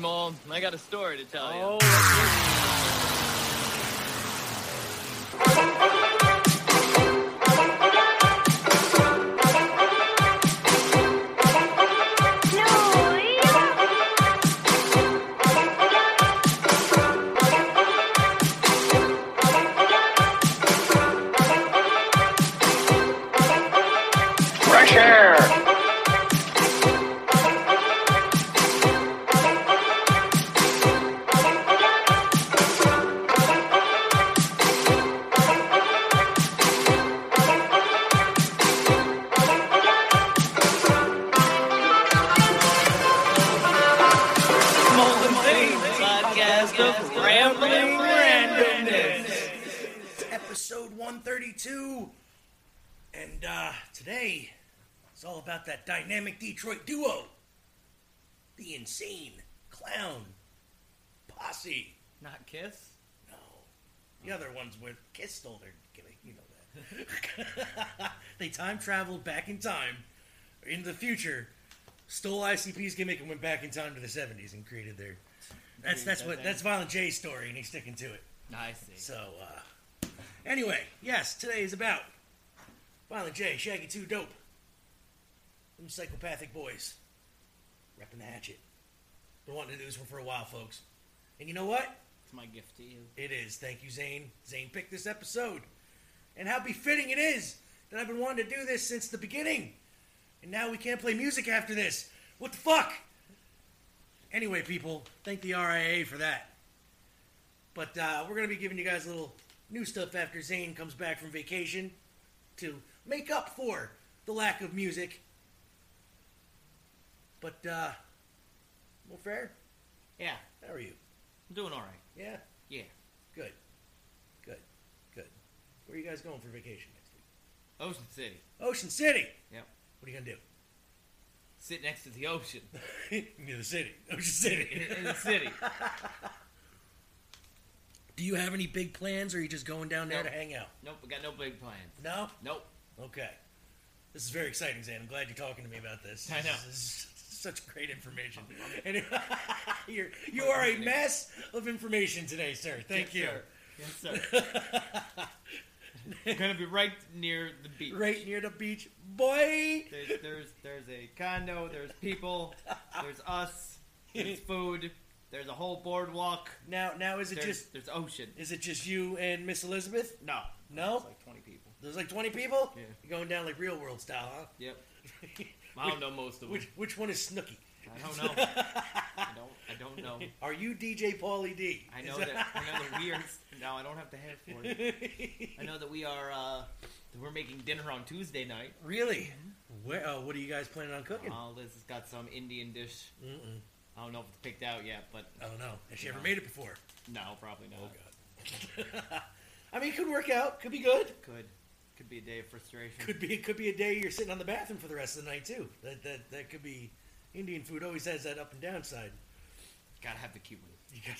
Mom. I got a story to tell you. Oh, they time traveled back in time into the future, stole ICP's gimmick, and went back in time to the 70s and created their. That's that's what that's Violent J's story, and he's sticking to it. I see. So, uh, anyway, yes, today is about Violent J, Shaggy 2 Dope. Them psychopathic boys. Repping the hatchet. Been wanting to do this one for a while, folks. And you know what? It's my gift to you. It is. Thank you, Zane. Zane picked this episode. And how befitting it is that I've been wanting to do this since the beginning. And now we can't play music after this. What the fuck? Anyway, people, thank the RIA for that. But uh, we're going to be giving you guys a little new stuff after Zane comes back from vacation to make up for the lack of music. But, uh, well, fair. Yeah, How are you? I'm doing all right. Yeah? Yeah. Good. Good. Good. Where are you guys going for vacation? Ocean City. Ocean City. Yep. What are you gonna do? Sit next to the ocean. Near the city. Ocean City. In, in the city. do you have any big plans, or are you just going down there to hang out? Nope, we got no big plans. No. Nope. Okay. This is very exciting, Zan. I'm glad you're talking to me about this. I know. This is such great information. And you're, you are a mess of information today, sir. Thank Yes, you. sir. Yes, sir. We're gonna be right near the beach. Right near the beach, boy. There's, there's there's a condo. There's people. There's us. There's food. There's a whole boardwalk. Now, now is it There's, just there's ocean. is it just you and Miss Elizabeth? No. No? It's like 20 people. There's like 20 people. Yeah. You're going down like real world style, huh? Yep. I don't know most of them. Which which one is Snooki? I don't know. I don't. I don't know. Are you DJ Pauly D? I know that. I know that we are. No, I don't have to have for it. I know that we are. uh that We're making dinner on Tuesday night. really? Where? Uh, what are you guys planning on cooking? Uh, Liz has got some Indian dish. Mm-mm. I don't know if it's picked out yet, but I don't know. Has she ever No. made it before? no, probably not. Oh God. I mean, it could work out. Could be good. Could. Could be a day of frustration. Could be. It could be a day you're sitting on the bathroom for the rest of the night too. That that that could be. Indian food always has that up and down side. Gotta have the cumin. You got.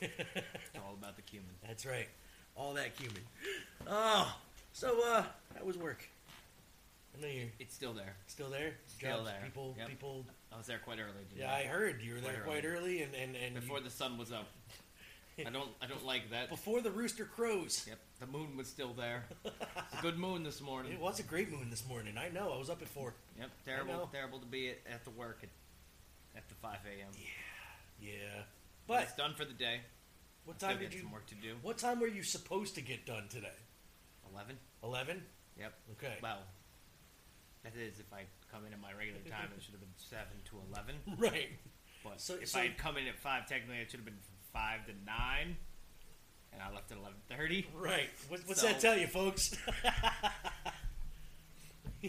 It's all about the cumin. That's right. All that cumin. Oh, so uh, that was work? I know you're It's still there. still there. Still there. People. Yep. People. I was there quite early. Today. Yeah, I heard you were there Quite quite early, and and and Before you- the sun was up. I don't. I don't like that. before the rooster crows. Yep. The moon was still there. It's a good moon this morning. It was a great moon this morning. I know. I was up at four. Yep. know. Terrible. Terrible to be at, at the work at after 5 a.m. Yeah. But But it's done for the day. what Still time get did you? some work to do. What time were you supposed to get done today? 11. Eleven. Yep. Okay. Well, that is if I come in at my regular time, it should have been 7 to 11. Right. But So- if so- I had come in at 5, technically it should have been from 5 to 9. And I left at 11.30. Right. What, what's So- that tell you, folks?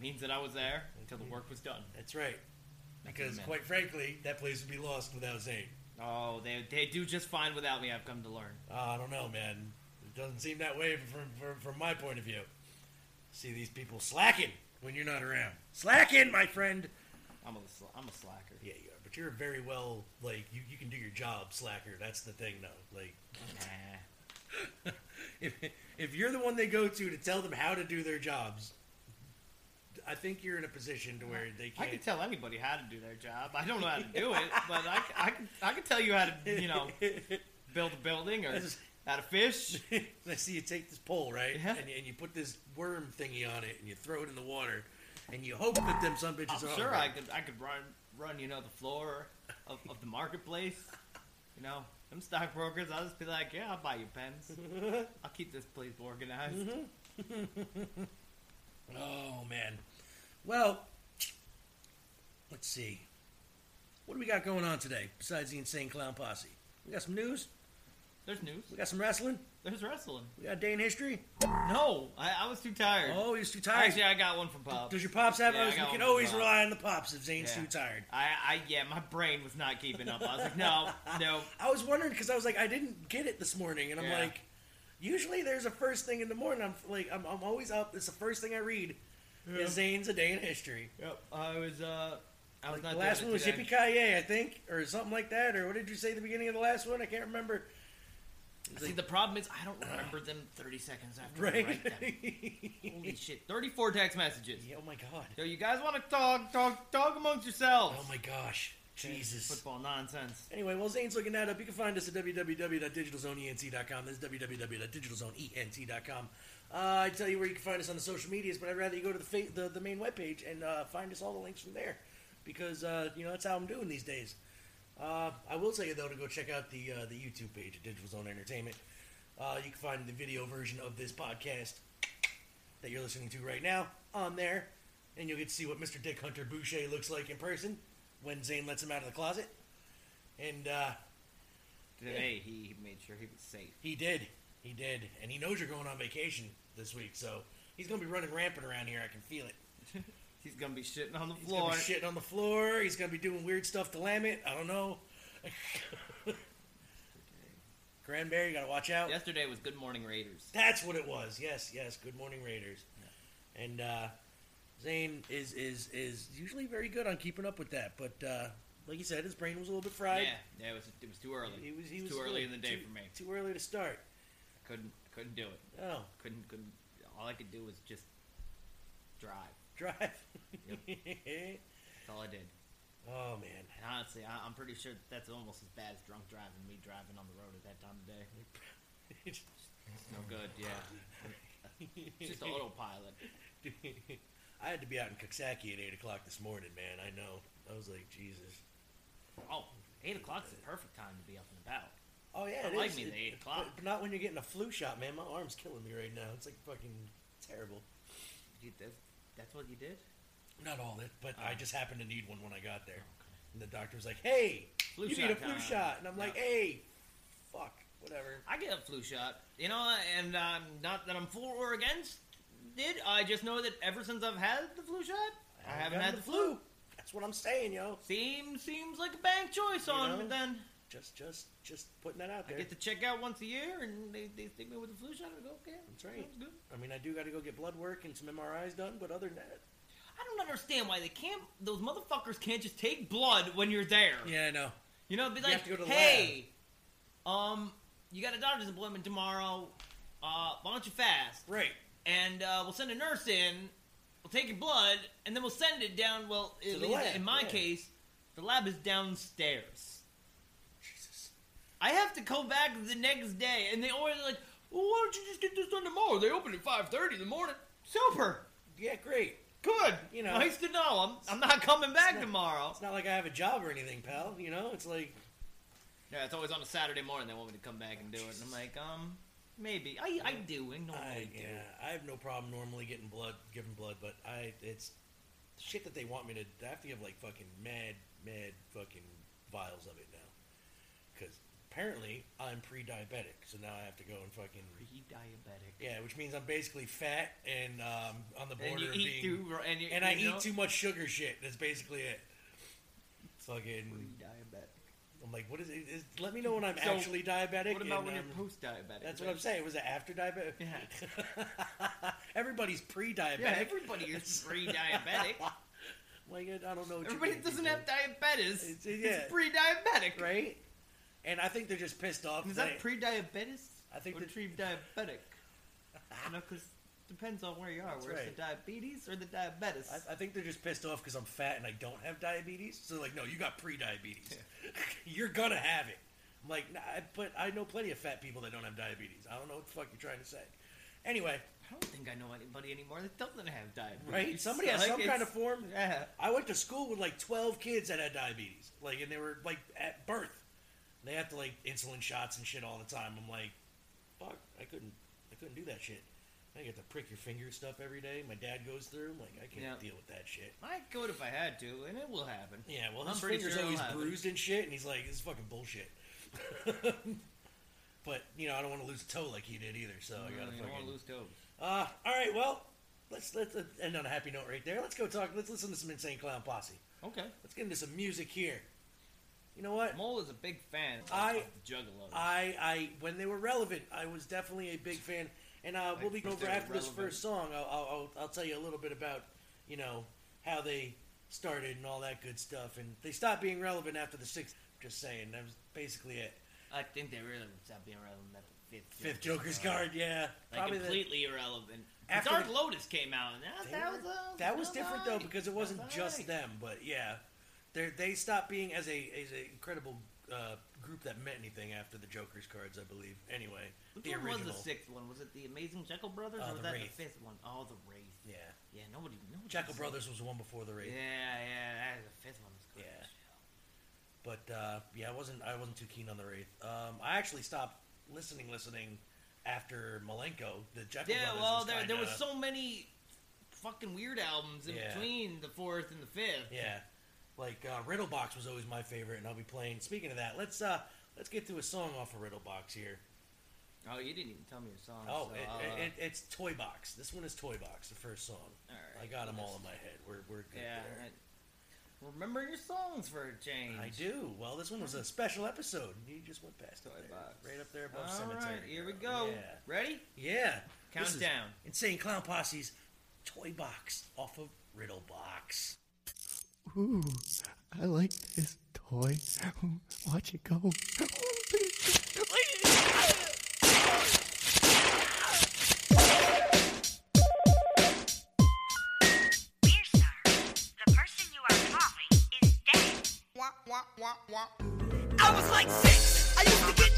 Means that I was there until the work was done. That's right. Because, quite frankly, that place would be lost without Zane. Oh, they, they do just fine without me, I've come to learn. Uh, I don't know, man. It doesn't seem that way from, from, from my point of view. See these people slacking when you're not around. Slacking, my friend. I'm a, I'm a slacker. Yeah, you. But you're very well, like, you, you can do your job, slacker. That's the thing, though. Like, if, if you're the one they go to to tell them how to do their jobs, I think you're in a position to where they I can't. can tell anybody how to do their job. I don't know how to do it, but I, I can I can tell you how to you know build a building or how to fish. I see you take this pole, right? Yeah. And, you- and you put this worm thingy on it, and you throw it in the water, and you hope that them some bitches I'm are. sure I could I could run run you know the floor of, of the marketplace. You know, them stockbrokers. I'll just be like, yeah, I'll buy you pens. I'll keep this place organized. Mm-hmm. Oh man. Well, let's see. What do we got going on today besides the insane clown posse? We got some news. There's news. We got some wrestling. There's wrestling. We got a day in history. No, I, I was too tired. Oh, he's too tired. Actually, I got one from Pop. Does your pops have Yeah, I those? got We can always rely on the pops if Zane's Yeah. too tired. I, I, yeah, my brain was not keeping up. I was like, no, no. I was wondering because I was like, I didn't get it this morning, and I'm Yeah. like, usually there's a first thing in the morning. I'm like, I'm, I'm always up. It's the first thing I read. Yeah. Is Zane's a day in history. Yep. I was, uh, I was Like not the last doing one it was today. Yippee Kaye, I think, or something like that. Or what did you say at the beginning of the last one? I can't remember. See, like- the problem is I don't remember them 30 seconds after I write them. Holy shit. 34 text messages. Yeah, oh my god. So you guys want to talk, talk, talk amongst yourselves. Oh my gosh. Jesus. Football nonsense. Anyway, while Zane's looking that up, you can find us at www.digitalzoneent.com. That's www.digitalzoneent.com. Uh, I tell you where you can find us on the social medias, but I'd rather you go to the fa- the, the main webpage and uh, find us all the links from there, because uh, you know that's how I'm doing these days. Uh, I will tell you though to go check out the uh, the YouTube page at Digital Zone Entertainment. Uh, you can find the video version of this podcast that you're listening to right now on there, and you'll get to see what Mr. Dick Hunter Boucher looks like in person when Zane lets him out of the closet. And uh, Today he made sure he was safe. he did, he did, and he knows you're going on vacation this week, so he's gonna be running rampant around here. I can feel it. He's gonna be shitting on the He's floor. gonna be shitting on the floor. He's gonna be doing weird stuff to Lamit. I don't know. Cranberry, you gotta watch out. Yesterday was Good Morning Raiders. That's what it was. Yes, yes. Good morning, Raiders. And uh, Zane is is is usually very good on keeping up with that, but uh, like you said, his brain was a little bit fried. Yeah, yeah, it was it was too early. He was he It was too early in the day too- for me. Too early to start. Couldn't couldn't do it. Oh, Couldn't couldn't. All I could do was just drive. Drive. That's all I did. oh man. And honestly, I, I'm pretty sure that's almost as bad as drunk driving. Me driving on the road at that time of day. It's no good. Yeah, just autopilot. I had to be out in Coxsackie at eight o'clock this morning, man. I know. I was like, Jesus. Oh, eight o'clock is the perfect time to be up and about. Oh yeah, I like is. me It- the eight o'clock. But not when you're getting a flu shot, man. My arm's killing me right now. It's like fucking terrible. You, that's, that's what you did. Not all of it, but I just happened to need one when I got there. And the doctor was like, "Hey, Flu you shot need a flu time." shot," and I'm like, Yeah. "Hey, fuck, whatever." I get a flu shot, you know, and um, not that I'm for or against it. I just know that ever since I've had the flu shot, I haven't gotten had the flu. That's what I'm saying, yo. Seems seems like a bank choice on know? it. Then Just, just, just putting that out there. I get to check out once a year, and they, they stick me with the flu shot. I go, okay, That's right. sounds good. I mean, I do got to go get blood work and some MRIs done, but other than that, I don't understand why they can't. Those motherfuckers can't just take blood when you're there. yeah, I know. You know, be You like, have to go to the hey, um, you got a doctor's appointment tomorrow. Uh, why don't you fast? Right. and uh, we'll send a nurse in. We'll take your blood, and then we'll send it down. Well, To at the lab, in my yeah. case, the lab is downstairs. I have to come back the next day, and they always like, "Well, why don't you just get this done tomorrow? They open at five thirty in the morning." Super, Yeah, great. good. You know. nice to know. I'm I'm not coming back not- tomorrow. It's not like I have a job or anything, pal. You know, it's like Yeah, it's always on a Saturday morning. They want me to come back and do it, and I'm like, um, maybe I I do. I I, do. yeah, I have no problem normally getting blood, giving blood, but I it's shit that they want me to. I have to give like fucking mad, mad fucking vials of it apparently I'm pre-diabetic, so now I have to go and fucking Pre-diabetic. yeah, which means I'm basically fat and um, on the And border you of eat being, too, and, you, and I know, eat too much sugar shit. That's basically it. Fucking, Pre-diabetic. I'm like, what is it? Is, let me know when I'm So, actually diabetic. What about when you're post-diabetic? That's what I'm saying. Was it after diabetic? Yeah. Everybody's pre-diabetic. Yeah, everybody is pre-diabetic. Like I don't know. Everybody doesn't have diabetes. It's- It's, pre-diabetic. right? And I think they're just pissed off. Is that pre-diabetes? I think or pre-diabetic? you know, because depends on where you are. That's Where's right. the diabetes or the diabetes? I, I think they're just pissed off because I'm fat and I don't have diabetes. So like, no, you got pre-diabetes. you're gonna have it. I'm like, nah, but I know plenty of fat people that don't have diabetes. I don't know what the fuck you're trying to say. Anyway, I don't think I know anybody anymore that doesn't have diabetes. right? Somebody has Like, some kind of form. Yeah. I went to school with like 12 kids that had diabetes, like, and they were like at birth. They have to like insulin shots and shit all the time. I'm like, fuck, I couldn't, I couldn't do that shit. I get to prick your finger stuff every day. My dad goes through. I'm like, I can't Yeah. deal with that shit. I could if I had to, and it will happen. Yeah, well, I'm his pretty finger's sure it'll always happen. bruised and shit, and he's like, "This is fucking bullshit." but you know, I don't want to lose a toe like he did either, so I gotta you don't fucking. want to lose toes. Uh, all right, well, let's let's uh, end on a happy note right there. Let's go talk. Let's listen to some Insane Clown Posse. Okay. Let's get into some music here. You know what? Mole is a big fan of, I- of Juggalos. I, I, when they were relevant, I was definitely a big fan. And uh, we'll be over if they were after this first song. I'll, I'll, I'll, I'll tell you a little bit about, you know, how they started and all that good stuff. And they stopped being relevant after the sixth. Just saying, that was basically it. I think they really stopped being relevant after the fifth. Fifth Joker's card, yeah, Like probably the, completely irrelevant. After Dark the- Lotus came out, and that, that were- was uh, that was different though because it wasn't was just alright. them. But yeah, they they stopped being as a as an incredible uh, group that meant anything after the Joker's cards, I believe. Anyway, Which the one original. was the sixth one? Was it the Amazing Jekyll Brothers, Uh, or was that Wraith. the fifth one? Oh, the Wraith. Yeah, Yeah, nobody. nobody Jekyll Brothers was the one before the Yeah, Wraith. yeah, that, the fifth one was good. Yeah. But uh, yeah, I wasn't I wasn't too keen on the Wraith. Um, I actually stopped listening listening after Milenko. The Jekyll Yeah, Brothers well, was there kinda, there was so many fucking weird albums in Yeah. between the fourth and the fifth. Yeah, like uh, Riddlebox was always my favorite, and I'll be playing. Speaking of that, let's uh, let's get to a song off of Riddlebox here. Oh, you didn't even tell me your song. Oh, so it, uh, it, it's Toy Box. This one is Toy Box, the first song. all right. I got them all in my head. We're we're good Yeah. there. Remember your songs for a change. I do. Well, this one was a special episode. You just went past it Toy there. Box. right up there above All Cemetery. right, here we go. Yeah. Ready? Yeah. Count This is down. Insane Clown Posse's Toy Box off of Riddle Box. Ooh, I like this toy. Watch it go. Dear the person you are calling is dead. I was like six. I used to get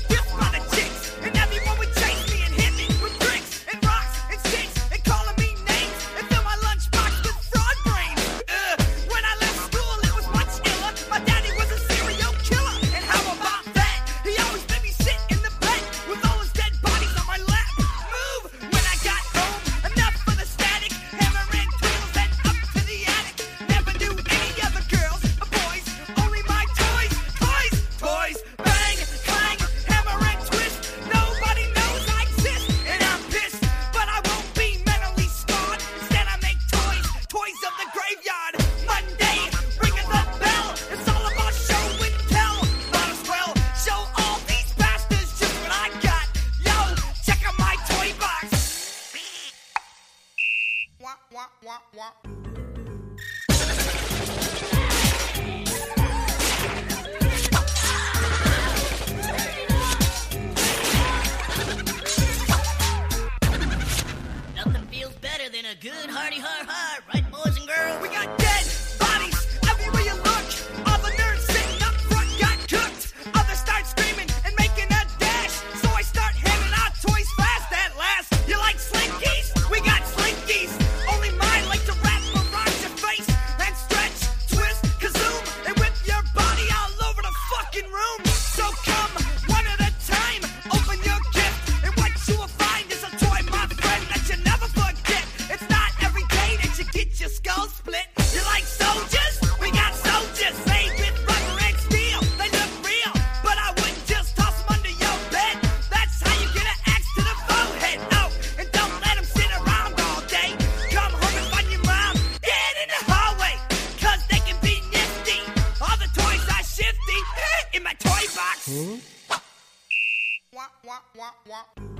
wah.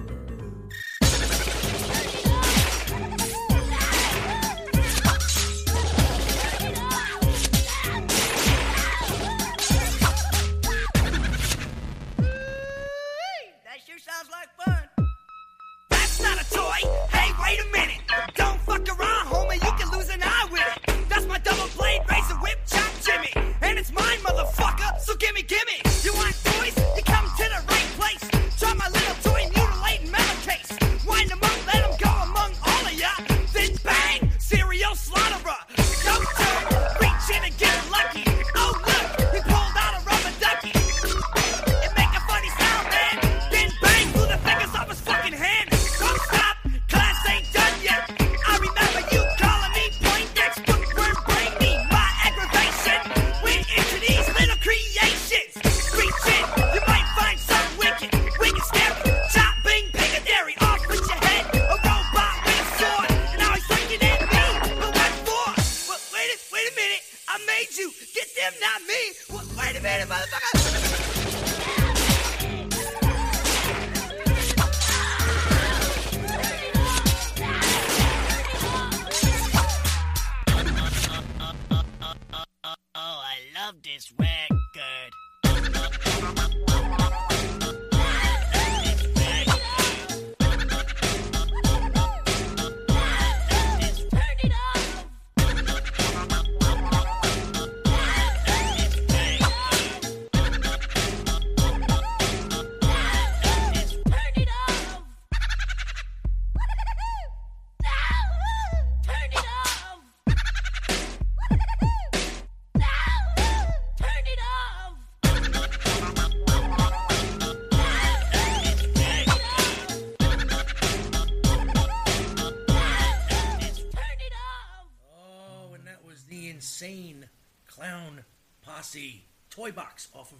Toy box off of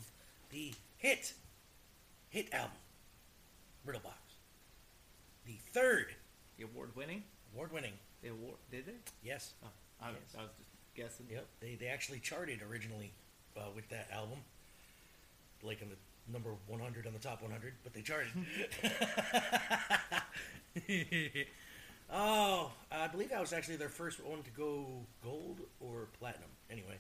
the hit hit album Riddle Box. The third The award winning. award winning. The award did they? Yes. Oh, I, was- Yes. I was just guessing. Yep. They they actually charted originally uh, with that album, like in the number 100 on the top 100, but they charted. oh, I believe that was actually their first one to go gold or platinum. Anyway,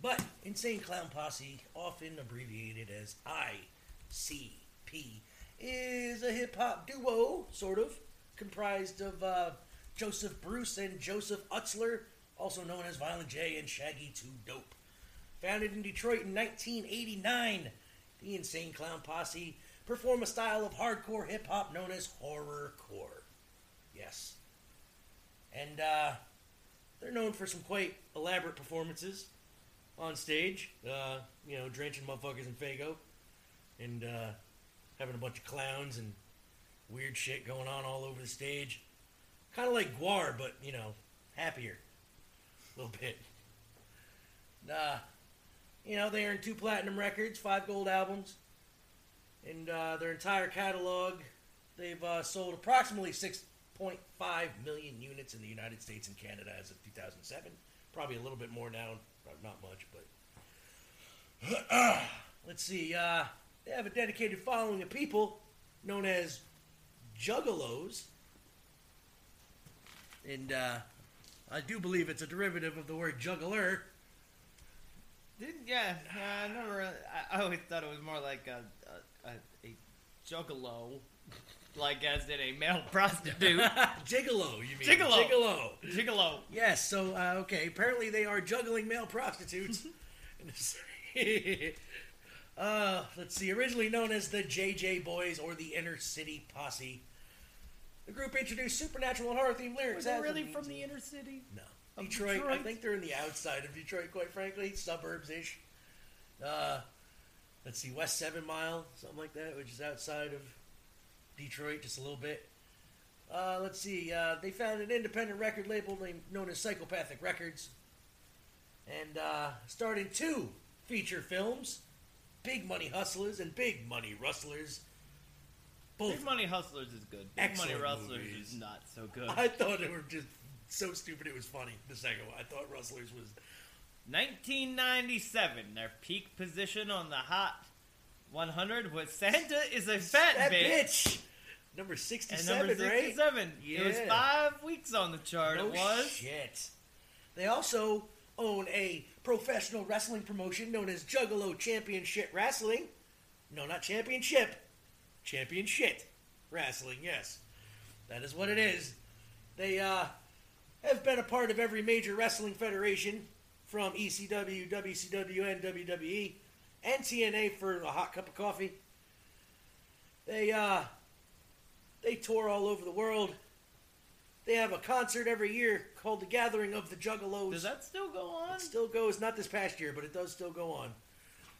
but Insane Clown Posse, often abbreviated as ICP, is a hip hop duo, sort of, comprised of uh, Joseph Bruce and Joseph Utsler, also known as Violent J and Shaggy 2 Dope. Founded in Detroit in 1989, the Insane Clown Posse perform a style of hardcore hip hop known as horrorcore. Yes. And uh, they're known for some quite elaborate performances on stage. Uh, you know, drenching motherfuckers in Faygo and uh, having a bunch of clowns and weird shit going on all over the stage. Kind of like GWAR, but, you know, happier. A little bit. Uh, you know, they earned two platinum records, five gold albums, and uh, their entire catalog. They've uh, sold approximately 6.5 million units in the United States and Canada as of 2007. Probably a little bit more now, not much, but. Let's see. Uh, they have a dedicated following of people known as Juggalos. And uh, I do believe it's a derivative of the word juggler. Did yeah? I never. I always thought it was more like a a, a, a juggalo, like as in a male prostitute. Gigolo, you mean? Gigolo. Gigolo. Gigolo. Yes, so, uh, okay, apparently they are juggling male prostitutes. uh, let's see, originally known as the JJ Boys or the Inner City Posse. The group introduced supernatural and horror themed lyrics. Was they really from the inner city? No. Of Detroit, I think they're in the outside of Detroit, quite frankly, suburbs ish. Uh, let's see, West Seven Mile, something like that, which is outside of Detroit just a little bit. Uh, let's see, uh, they found an independent record label named, known as Psychopathic Records and uh, starred two feature films Big Money Hustlers and Big Money Rustlers. Both Big Money Hustlers is good. Big Money Rustlers movies. is not so good. I thought they were just so stupid it was funny. The second one, I thought Rustlers was 1997, their peak position on the Hot 100 was Santa is a fat, that bitch. bitch. Number And sixty-seven, number right? 67. It was five weeks on the chart. No it was. shit. They also own a professional wrestling promotion known as Juggalo Championship Wrestling. No, not championship. Championship Wrestling. Yes, that is what it is. They uh, have been a part of every major wrestling federation, from ECW, WCW, and WWE, and TNA for a hot cup of coffee. They uh, they tour all over the world. They have a concert every year called the Gathering of the Juggalos. Does that still go on? It still goes, not this past year, but it does still go on.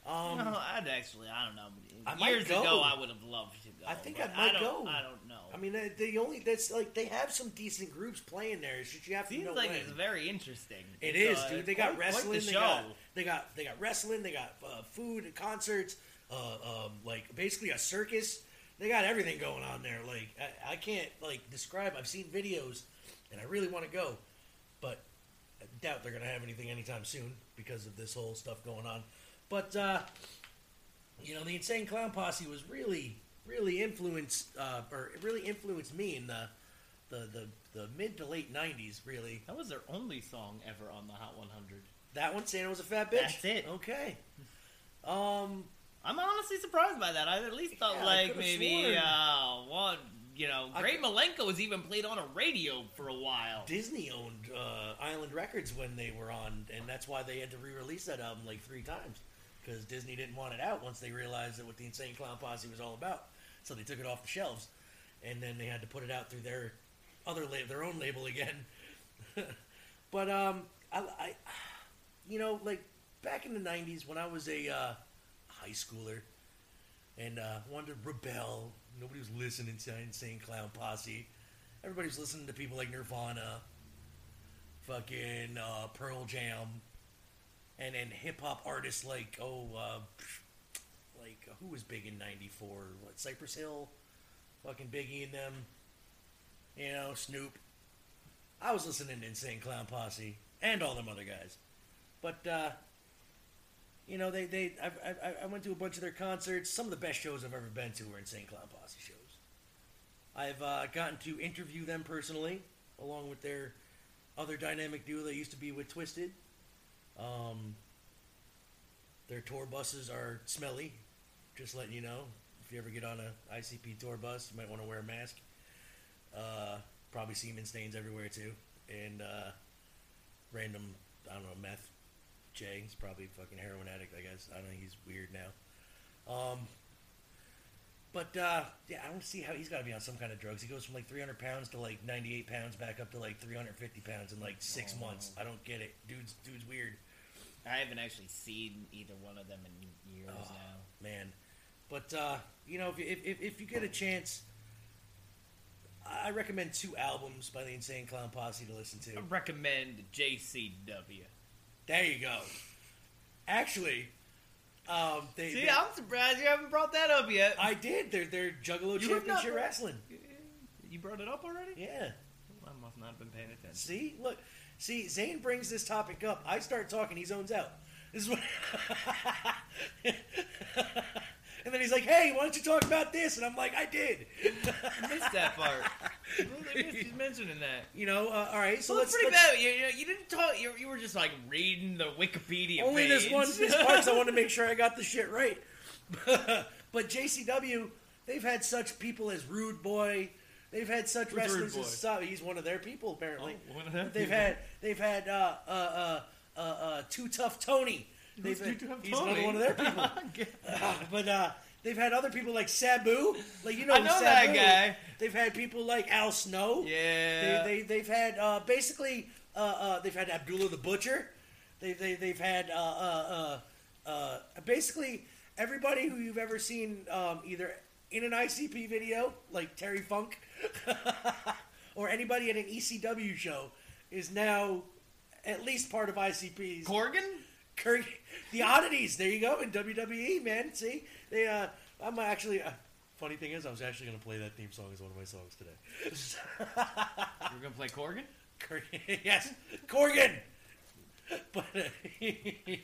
Um, no, I'd actually, I don't know. I might Years go. ago, I would have loved to go. I think I might don't, go. I don't know. I mean, they, they only that's like they have some decent groups playing there. Just you have to Seems know like when. it's very interesting. It is, uh, dude. They got quite- quite wrestling. the they show. got they got they got wrestling. They got uh, food and concerts. Uh, um, like basically a circus. They got everything going on there. Like I, I can't like describe. I've seen videos, and I really want to go, but I doubt they're gonna have anything anytime soon because of this whole stuff going on. But uh, you know, the Insane Clown Posse was really, really influenced, uh, or really influenced me in the the, the, the mid to late '90s. Really, That was their only song ever on the Hot 100. That one, Santa was a fat bitch. That's it. Okay. Um, I'm honestly surprised by that. I at least thought Yeah, like maybe uh, one, you know, I Ray Milenko was even played on a radio for a while. Disney owned uh, Island Records when they were on, and that's why they had to re-release that album like three times because Disney didn't want it out once they realized that what the Insane Clown Posse was all about. So they took it off the shelves, and then they had to put it out through their other la- their own label again. but um, I, I, you know, like back in the '90s when I was a uh, high schooler and uh, wanted to rebel, nobody was listening to Insane Clown Posse. Everybody was listening to people like Nirvana, fucking uh, Pearl Jam, and then hip hop artists like oh, uh, like who was big in '94? What Cypress Hill, fucking Biggie and them. You know Snoop. I was listening to Insane Clown Posse and all them other guys, but uh, you know they they I, I I went to a bunch of their concerts. Some of the best shows I've ever been to were Insane Clown Posse shows. I've uh, gotten to interview them personally, along with their other dynamic duo that used to be with Twiztid. Um, their tour buses are smelly, just letting you know. If you ever get on a ICP tour bus, you might want to wear a mask. Uh, probably semen stains everywhere too, and uh, random I don't know meth. Jay, he's probably a fucking heroin addict. I guess I don't know. He's weird now. Um, but uh, yeah, I don't see how he's got to be on some kind of drugs. He goes from like 300 pounds to like 98 pounds, back up to like 350 pounds in like six months. I don't get it. Dude's dude's weird, I haven't actually seen either one of them in years Oh. now. man. But uh, you know, if, if if if you get a chance, I recommend two albums by the Insane Clown Posse to listen to. I recommend JCW. There you go. Actually, um, they, See, they- I'm surprised you haven't brought that up yet. I did. They're they're Juggalo You have not Championship brought- Wrestling. you brought it up already? Yeah. I must not have been paying attention. See, look, see, Zane brings this topic up. I start talking, he zones out. This is what. and then he's like, "Hey, why don't you talk about this?" And I'm like, "I did." I missed that part. Missed you mentioning that. you know, uh, all right. So So let's. it's pretty let's- bad. You, you, you didn't talk. You, you were just like reading the Wikipedia. Only this one, this part, 'cause I want to make sure I got the shit right. but JCW, they've had such people as Rude Boy. They've had such Who's wrestlers as Sa- he's one of their people apparently. Oh, one of their they've people. had they've had uh, uh, uh, uh, uh, Too Tough Tony. They've Who's Too Tough he's another one of their people. Uh, but uh, they've had other people like Sabu, like you know, I know Sabu. that guy. They've had people like Al Snow. Yeah. They, they they've had uh, basically uh, uh, they've had Abdullah the Butcher. They they they've had uh, uh, uh, uh, basically everybody who you've ever seen um, either in an ICP video like Terry Funk or anybody at an ECW show is now at least part of ICP's. Kurrgan. Kirk, the oddities. There you go in WWE, man. See, they. Uh, I'm actually. Uh, funny thing is, I was actually going to play that theme song as one of my songs today. We're gonna play Kurrgan. Cor- yes, Kurrgan. But uh,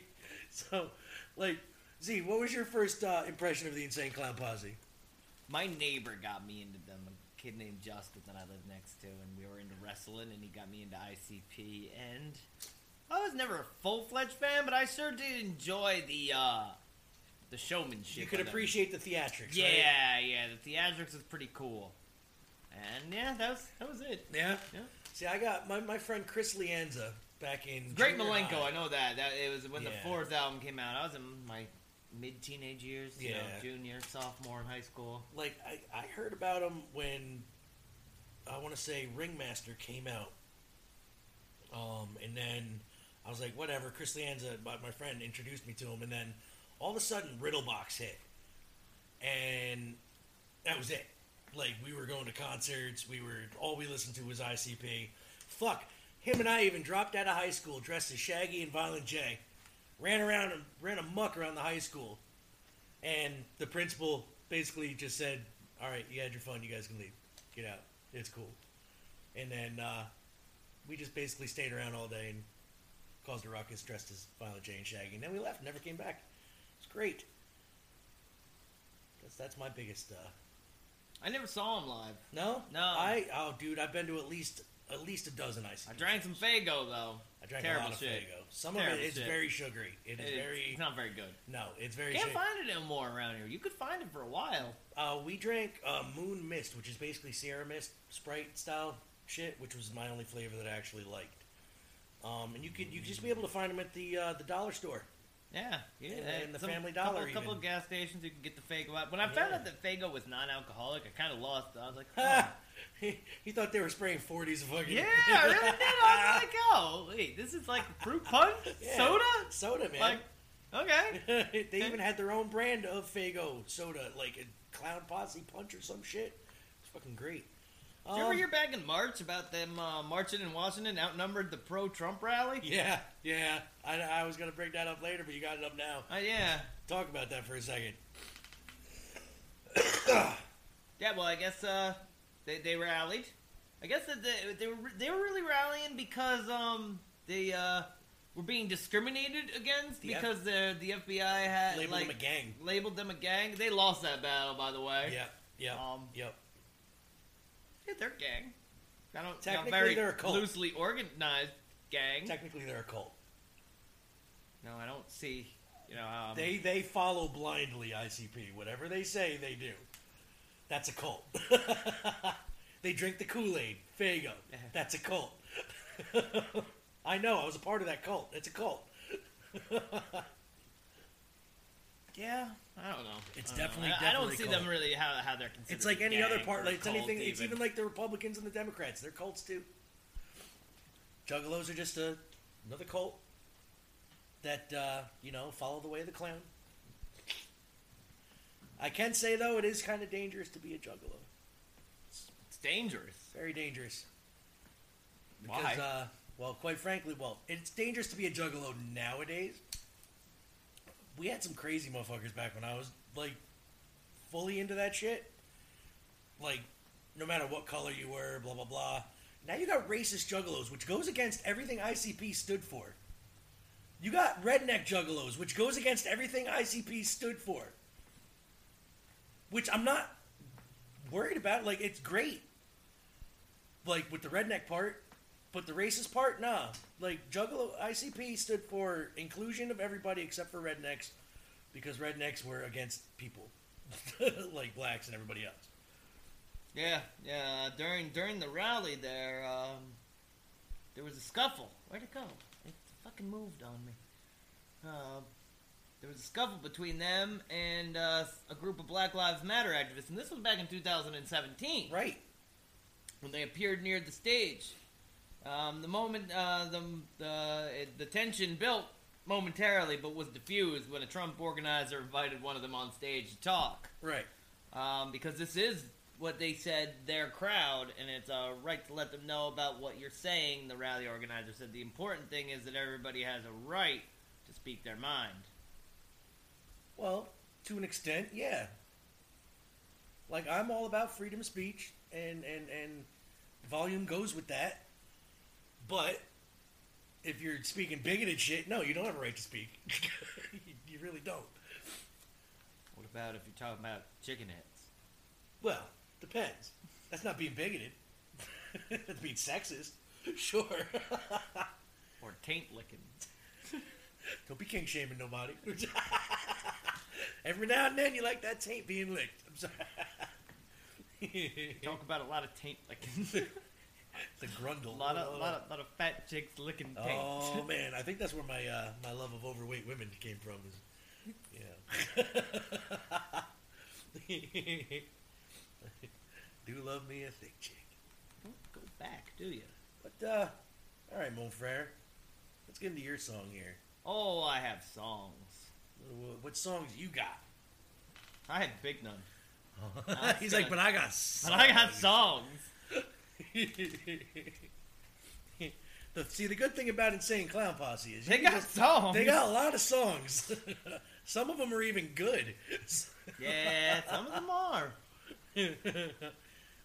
so, like, Z, what was your first uh, impression of the Insane Clown Posse? My neighbor got me into them. A kid named Justin that I lived next to, and we were into wrestling, and he got me into ICP. And I was never a full fledged fan, but I sure did enjoy the uh, the showmanship. You could of them. appreciate the theatrics. Yeah, right? yeah. The theatrics was pretty cool. And yeah, that was that was it. yeah, Yeah. See, I got my, my friend Chris Lianza back in Great Milenko, high. I know that. That it was when Yeah. the fourth album came out. I was in my mid teenage years, you know, Yeah. junior, sophomore in high school. like I, I heard about him when I want to say Ringmaster came out. Um, and then I was like, whatever. Chris Lianza, my, friend, introduced me to him, and then all of a sudden Riddlebox hit, and that was it. Like we were going to concerts, we were all we listened to was ICP. Fuck, him and I even dropped out of high school dressed as Shaggy and Violent J, ran around and ran amok around the high school, and the principal basically just said, "All right, you had your fun. You guys can leave. Get out. It's cool." And then uh, we just basically stayed around all day and caused a ruckus dressed as Violent J and Shaggy. And then we left, never came back. It's great. That's that's my biggest. uh I never saw him live. No, No. I oh dude, I've been to at least at least a dozen ICP. I drank some Faygo though. I drank Terrible a lot of shit. Faygo. Some Terrible of it is shit. very sugary. It is It's, very it's not very good. no. It's very. Can't find it anymore around here. You could find it for a while. Uh, we drank uh, Moon Mist, which is basically Sierra Mist Sprite style shit, which was my only flavor that I actually liked. Um, and you could you could just be able to find them at the uh, the dollar store. Yeah, yeah. And- and the Some- Family couple, Dollar couple even. of gas stations you can get the Faygo out. When I found Yeah. out that Faygo was non-alcoholic, I kind of lost. I was like, oh. he, he thought they were spraying forties of fucking yeah, I really did. I was like, oh, wait, this is like fruit punch Yeah. soda. soda man. Like, okay. they even had their own brand of Faygo soda, like a Clown Posse Punch or some shit. It's fucking great. Did you ever Um, hear back in March about them uh, marching in Washington outnumbered the pro-Trump rally? Yeah, yeah. I, I was gonna bring that up later, but you got it up now. Uh, yeah. Talk about that for a second. Yeah, well, I guess uh, they they rallied. I guess that they, they were they were really rallying because um they uh were being discriminated against The F- because the the FBI had Labeled like them a gang. labeled them a gang. They lost that battle, by the way. Yeah. yep, Um, yep. Yeah, they're a gang. I don't. Technically, not very they're a cult. loosely organized gang. Technically, they're a cult. no, I don't see. You know, um, They they follow blindly ICP. Whatever they say, they do. That's a cult. they drink the Kool Aid. Faygo. That's a cult. I know. I was a part of that cult. It's a cult. Yeah, I don't know. It's I don't know. definitely- I, I don't definitely see cult. them really how how they're considered. It's like a any other gang part. or Like it's cult anything. It's even. even like the Republicans and the Democrats. They're cults too. Juggalos are just a, another cult that uh, you know follow the way of the clown. I can say though, it is kind of dangerous to be a juggalo. It's dangerous. Very dangerous. Because, Why? Uh, well, quite frankly, well, it's dangerous to be a juggalo nowadays. We had some crazy motherfuckers back when I was like fully into that shit. Like, no matter what color you were, blah blah blah. Now you got racist juggalos, which goes against everything ICP stood for. You got redneck juggalos, which goes against everything ICP stood for. Which I'm not worried about. Like, it's great like with the redneck part, but the racist part, nah. Like Juggalo ICP stood for inclusion of everybody except for rednecks, because rednecks were against people, like blacks and everybody else. Yeah, yeah. During during the rally there, um, there was a scuffle. Where'd it go? It fucking moved on me. Uh, there was a scuffle between them and uh, a group of Black Lives Matter activists, and this was back in 2017 Right. when they appeared near the stage. Um, the moment uh, the the it, the tension built momentarily, but was diffused when a Trump organizer invited one of them on stage to talk Right. um, because this is what they said their crowd, and it's a right to let them know about what you're saying. The rally organizer said the important thing is that everybody has a right to speak their mind. Well, to an extent, yeah. Like I'm all about freedom of speech, and and and volume goes with that. But if you're speaking bigoted shit, no, you don't have a right to speak. you, really don't. What about if you're talking about chicken heads? Well, depends. That's not being bigoted. That's being sexist. Sure. Or taint licking? Don't be king shaming nobody. Every now and then you like that taint being licked. I'm sorry. Talk about a lot of taint licking. the grundle. a lot of, lot of, lot of fat chicks licking taint. Oh man, I think that's where my uh, my love of overweight women came from. Is yeah. Do love me a thick chick. Don't go back, do you? But uh, all right, mon frere. Let's get into your song here. Oh, I have songs. What, what songs you got? I had Big none. He's like, gonna- but I got. But I got songs. the, see, the good thing about Insane Clown Posse is They got just- songs. They got a lot of songs. Some of them are even good. Yeah, some of them are.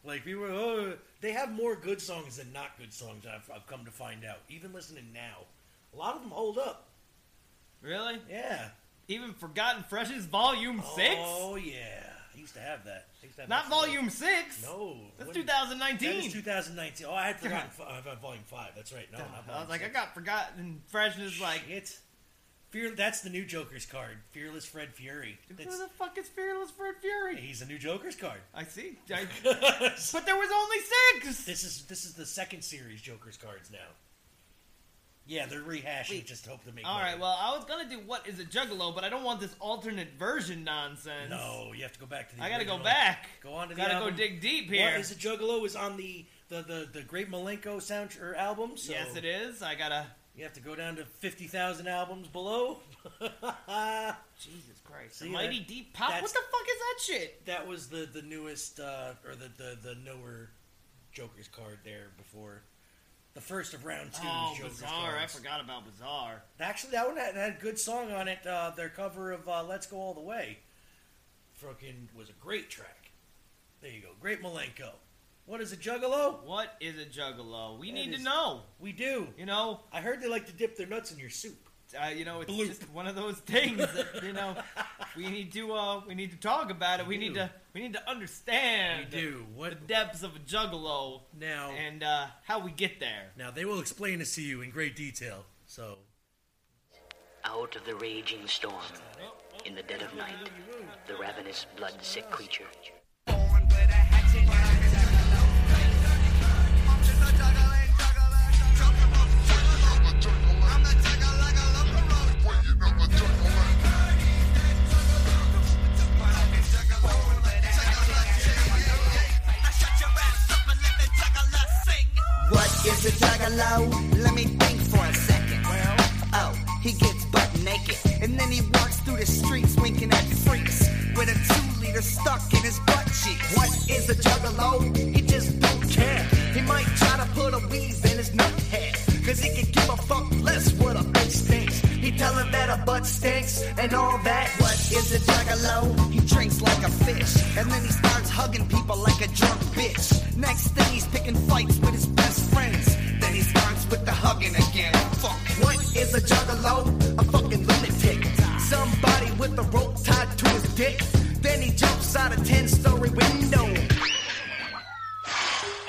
like people, oh, they have more good songs than not good songs. I've, I've come to find out. Even listening now, A lot of them hold up. Really? Yeah. Even Forgotten Freshness Volume 6? Oh yeah. I used to have that. I used to have Not that. Volume 6. No. That's What- 2019. That is 2019. Oh, I had forgotten. f- I've had Volume Five. That's right. No, not I Volume was like, I six. got Forgotten Freshness, like, Shit. Fear. That's the new Joker's card. Fearless Fred Fury. who That's, the fuck is Fearless Fred Fury? he's a new Joker's card. I see. I, but there was only six! This is this is the second series Joker's cards now. Yeah, they're rehashing Wait. just hope to make. All money. right, well, I was gonna do what is a juggalo, but I don't want this alternate version nonsense. No, you have to go back to the. I gotta go back. Go on to the Gotta go dig deep here. What is a Juggalo is on the the the, the Great Milenko sound or album. So yes, it is. I gotta. You have to go down to fifty thousand albums below. Jesus Christ! See, the Mighty that- Death Pop. What the fuck is that shit? that was the the newest uh, or the, the the newer Joker's card there before the first of round two. Oh, Bizaar! I forgot about Bizaar. Actually, that one had, had a good song on it. Uh, their cover of uh, "Let's Go All the Way," fucking was a great track. There you go, Great Milenko. What is a Juggalo? What is a juggalo? We That need is- to know. We do. You know, I heard they like to dip their nuts in your soup. Uh, you know, it's Bloop. just one of those things that you know we need to uh, we need to talk about it. We We need to we need to understand We do. the What depths of a juggalo now? and uh, how we get there. Now they will explain this to you in great detail. So Out of the raging storm, in the dead of night, the ravenous, blood-sick creature. What is a juggalo? Let me think for a second. Well, oh, he gets butt naked, and then he walks through the streets winking at freaks with a two liter stuck in his butt cheeks. What is a juggalo? He just don't care. He might try to put a weave in his nut head, cause he can give a fuck less what a bitch thinks. He tell him that a butt stinks and all that. What is a juggalo? He drinks like a fish, and then he starts hugging people like a drunk bitch. Next thing he's picking fights with his best friends. Then he starts with the hugging again. Fuck, what is a juggalo? A fucking lunatic. Somebody with a rope tied to his dick. Then he jumps out a 10 story window.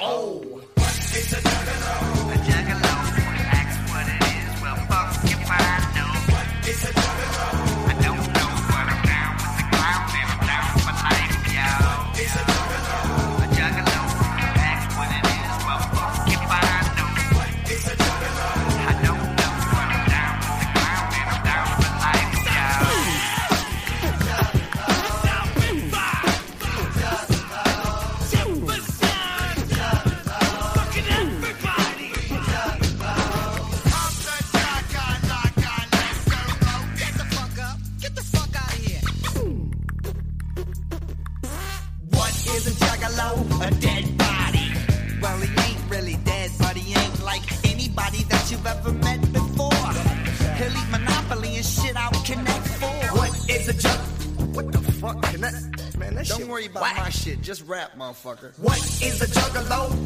Oh, what is a juggalo? A juggalo. Ask what it is. Well, fuck if I know. What is a juggalo? Just rap, motherfucker. What is a juggalo?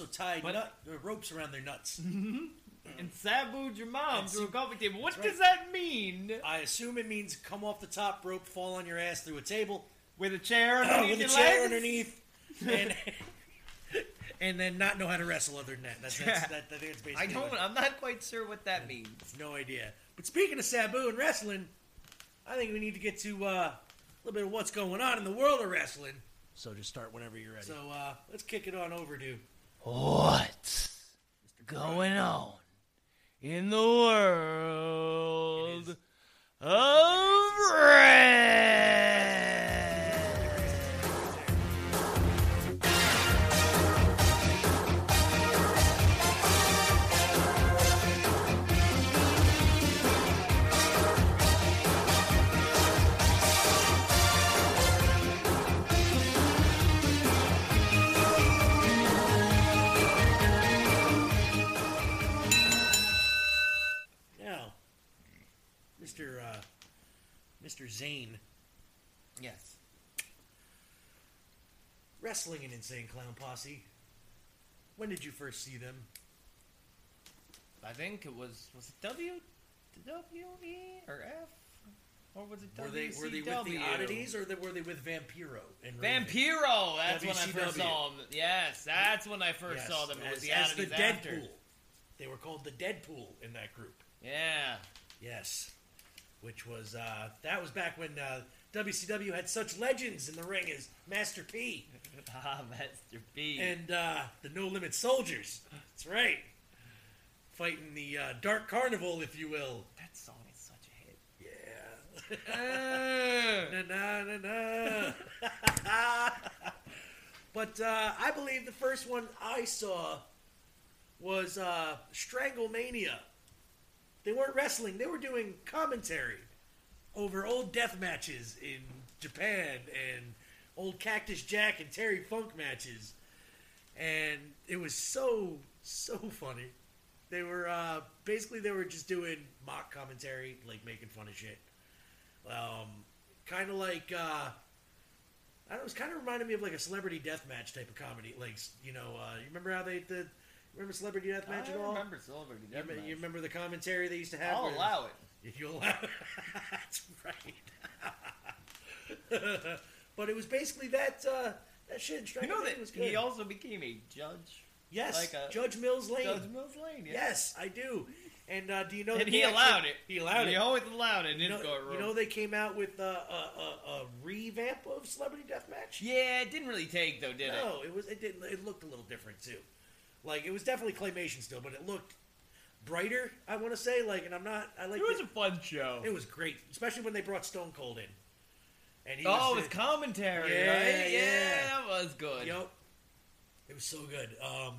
Also tied But- nut, uh, ropes around their nuts. And Sabu'd your mom And through a coffee table. What That's does that mean? I assume it means come off the top rope, fall on your ass through a table With a chair underneath with a your chair legs? underneath, and and then not know how to wrestle other than that. That's, that's that, I think it's basically. I don't. what- I'm not quite sure what that means. no idea. But speaking of Sabu and wrestling, I think we need to get to uh, a little bit of what's going on in the world of wrestling. So just start whenever you're ready. So uh, let's kick it on over to What's going on in the world of now, Zane, Yes. wrestling in Insane Clown Posse. When did you first see them? I think it was was it W W E or F or was it Were they WCW? were they with the oddities or they, were they with Vampiro and Vampiro. That's when I first WCW. saw them. Yes, that's when I first Yes, saw them. It was as, the as the Deadpool. after. They were called the Deadpool in that group. Yeah. Yes, which was uh, that was back when uh, WCW had such legends in the ring as Master P Ah, Master P. and uh, the No Limit Soldiers. That's right, fighting the uh, Dark Carnival, if you will. that song is such a hit. Yeah. na na na na. but uh, I believe the first one I saw was uh, Stranglemania. They weren't wrestling; they were doing commentary over old death matches in Japan and old Cactus Jack and Terry Funk matches, and it was so so funny. They were uh, basically they were just doing mock commentary, like making fun of shit. Um, kind of like uh, I don't know. It was kind of reminded me of like a celebrity death match type of comedy. Like you know, uh, you remember how they did? Remember celebrity death match I at all? remember Celebrity You Deathmatch. you remember the commentary they used to have? I'll where- allow it. If you allow That's right. but it was basically that uh, that shit. You know that was good. he also became a judge. yes, like a- Judge Mills Lane. Judge Mills Lane. Yeah. Yes, I do. And uh, do you know? And that he allowed it. He allowed it. he always allowed it in You his know, courtroom. you know they came out with uh, a, a, a revamp of Celebrity Deathmatch. yeah, it didn't really take though, did it? No, it was it didn't. It looked a little different too. Like it was definitely claymation still, but it looked brighter. I want to say like, and I'm not. I like. It was the- a fun show. it was great, especially when they brought Stone Cold in. And he oh, was with commentary, Yeah, right? yeah. that was good. Yep. It was so good. Um,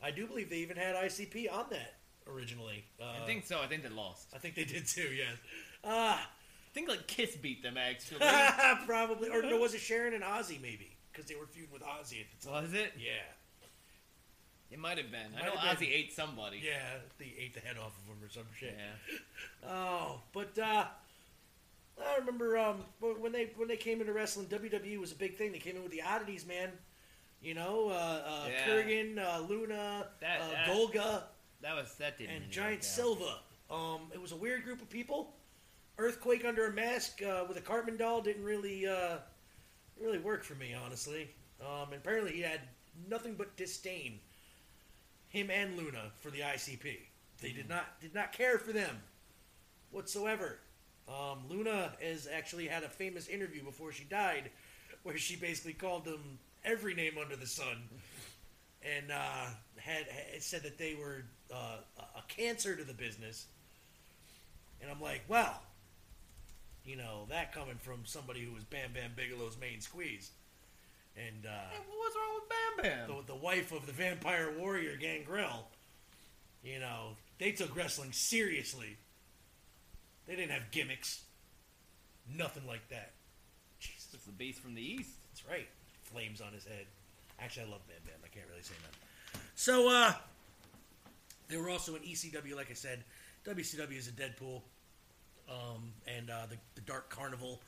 I do believe they even had ICP on that originally. Uh, I think so. I think they lost. I think they did too. Yes. Ah, I think like Kiss beat them actually. probably. Or no, was it Sharon and Ozzy maybe? Because they were feuding with Ozzy at the time. was it? Yeah. It might have been. I Might know have been. Ate somebody. Yeah, they ate the head off of him or some shit. Yeah. Oh, but uh, I remember um, when they when they came into wrestling, WWE was a big thing. They came in with the oddities, man. You know, uh, uh, Yeah. Kurrgan, uh, Luna, That- uh, that- Golga, That was that didn't. and Giant. Silva. Um, it was a weird group of people. Earthquake under a mask uh, with a Cartman doll didn't really uh, really work for me, honestly. Um, and apparently, he had nothing but disdain. Him and Luna for the ICP. They did not did not care for them whatsoever. Um, Luna has actually had a famous interview before she died, where she basically called them every name under the sun, and uh, had, had said that they were uh, a cancer to the business. And I'm like, well, you know, that coming from somebody who was Bam Bam Bigelow's main squeeze, and uh, Hey, What's wrong with Bam Bam? the, the wife of the vampire warrior Gangrel, you know, they took wrestling seriously. They didn't have gimmicks. Nothing like that. Jesus, It's the beast from the east. that's right. Flames on his head. Actually, I love Bam Bam. I can't really say that. So, uh, they were also in ECW, like I said. WCW is a Deadpool. um, and uh, the, the Dark Carnival,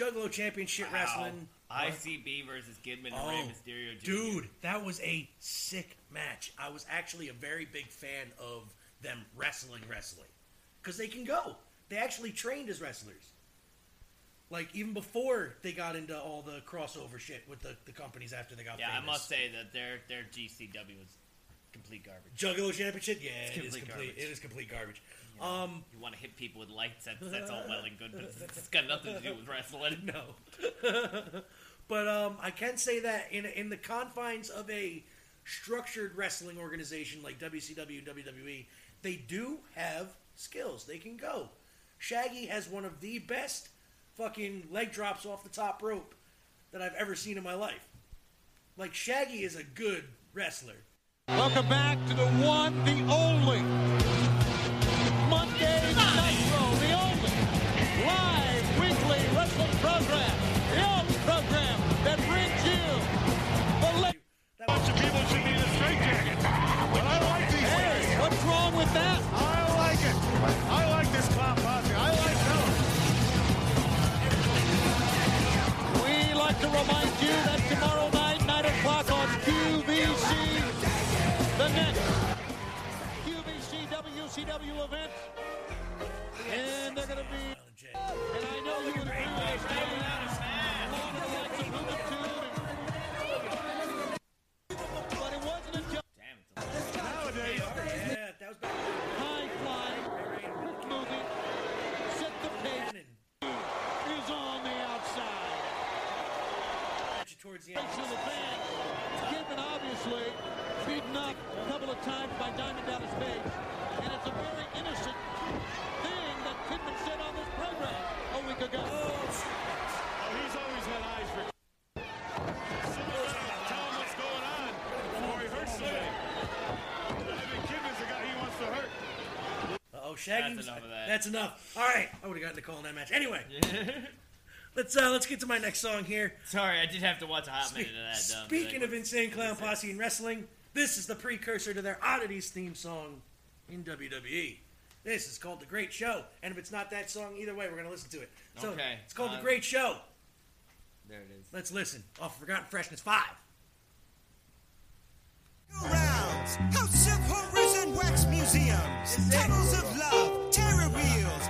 Juggalo Championship Wow. Wrestling. ICP versus Kidman and Rey oh, Mysterio Jr. Oh, Dude, that was a sick match. I was actually a very big fan of them wrestling, wrestling. Because they can go. They actually trained as wrestlers. Like, even before they got into all the crossover shit with the, the companies after they got Yeah, I must say that their their JCW was complete garbage. Juggalo Championship? Yeah, It's it is complete complete. garbage. It is complete garbage. You, Um, you want to hit people with lights? That's, that's all well and good, but it's, it's got nothing to do with wrestling. No. but um, I can say that in in the confines of a structured wrestling organization like WCW and WWE, they do have skills. They can go. Shaggy has one of the best fucking leg drops off the top rope that I've ever seen in my life. Like Shaggy is a good wrestler. Welcome back to the one, the only Monday Nitro, the only live weekly wrestling program, the only program that brings you the le- bunch of people should be in a straitjacket. But I like these Hey, guys. what's wrong with that? I like it. I like this clown posse. I like them. We like to remind you that tomorrow night, 9 o'clock on QVC, the next WCW event. And they're going to be. And I know you would agree with and- But it wasn't until. Nowadays, Yeah, that was back High flying, moving, set the pace. Is on the outside. towards the end. Kidman obviously beaten up a couple of times by Diamond Dallas Page. And it's a very innocent thing that Kidman said on this program a week ago. he's always had eyes for. Tell him what's going on before he hurts somebody. I think Kidman's the guy he wants to hurt. Oh, Shaggy. That's enough of that. That's enough. All right, I would have gotten to call in that match. Anyway, let's uh, let's get to my next song here. Sorry, I did have to watch a hot minute of that. dumb Speaking thing. of Insane Clown Posse and wrestling, this is the precursor to their Oddities theme song in WWE. This is called The Great Show, and if it's not that song, either way, we're gonna listen to it. So Okay, it's called uh, The Great Show. there it is. Let's listen. Off Forgotten Freshness Five. rounds, House of Horrors and Wax Museums, Tunnels of Love, Terror Wheels,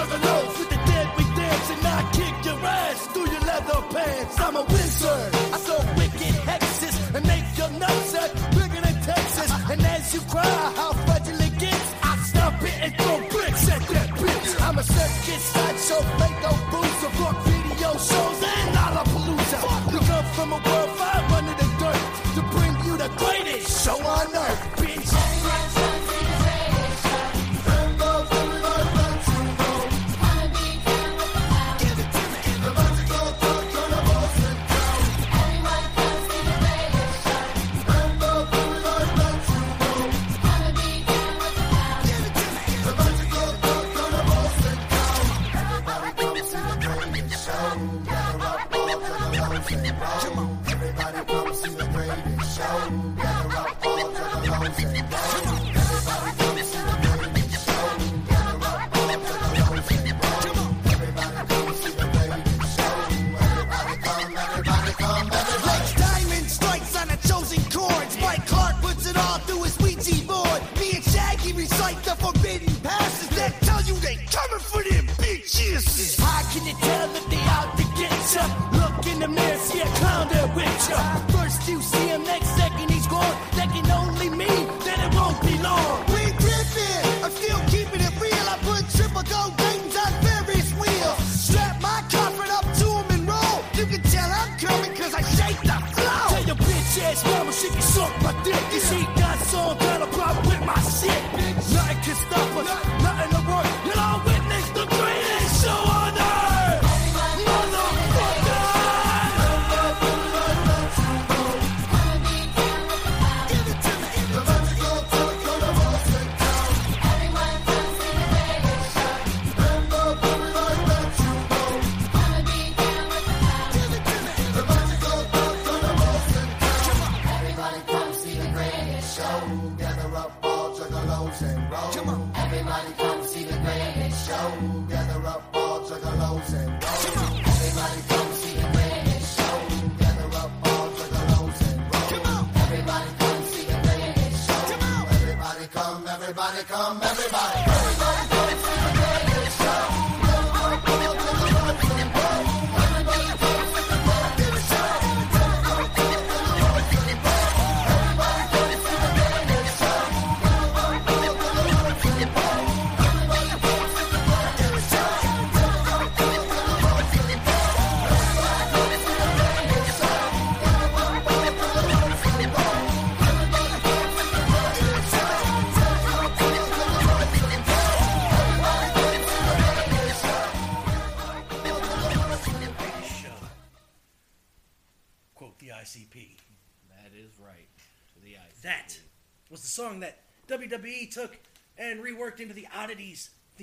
real juggalos with the dead we dance and I kick your ass through your leather pants. I'm a wizard.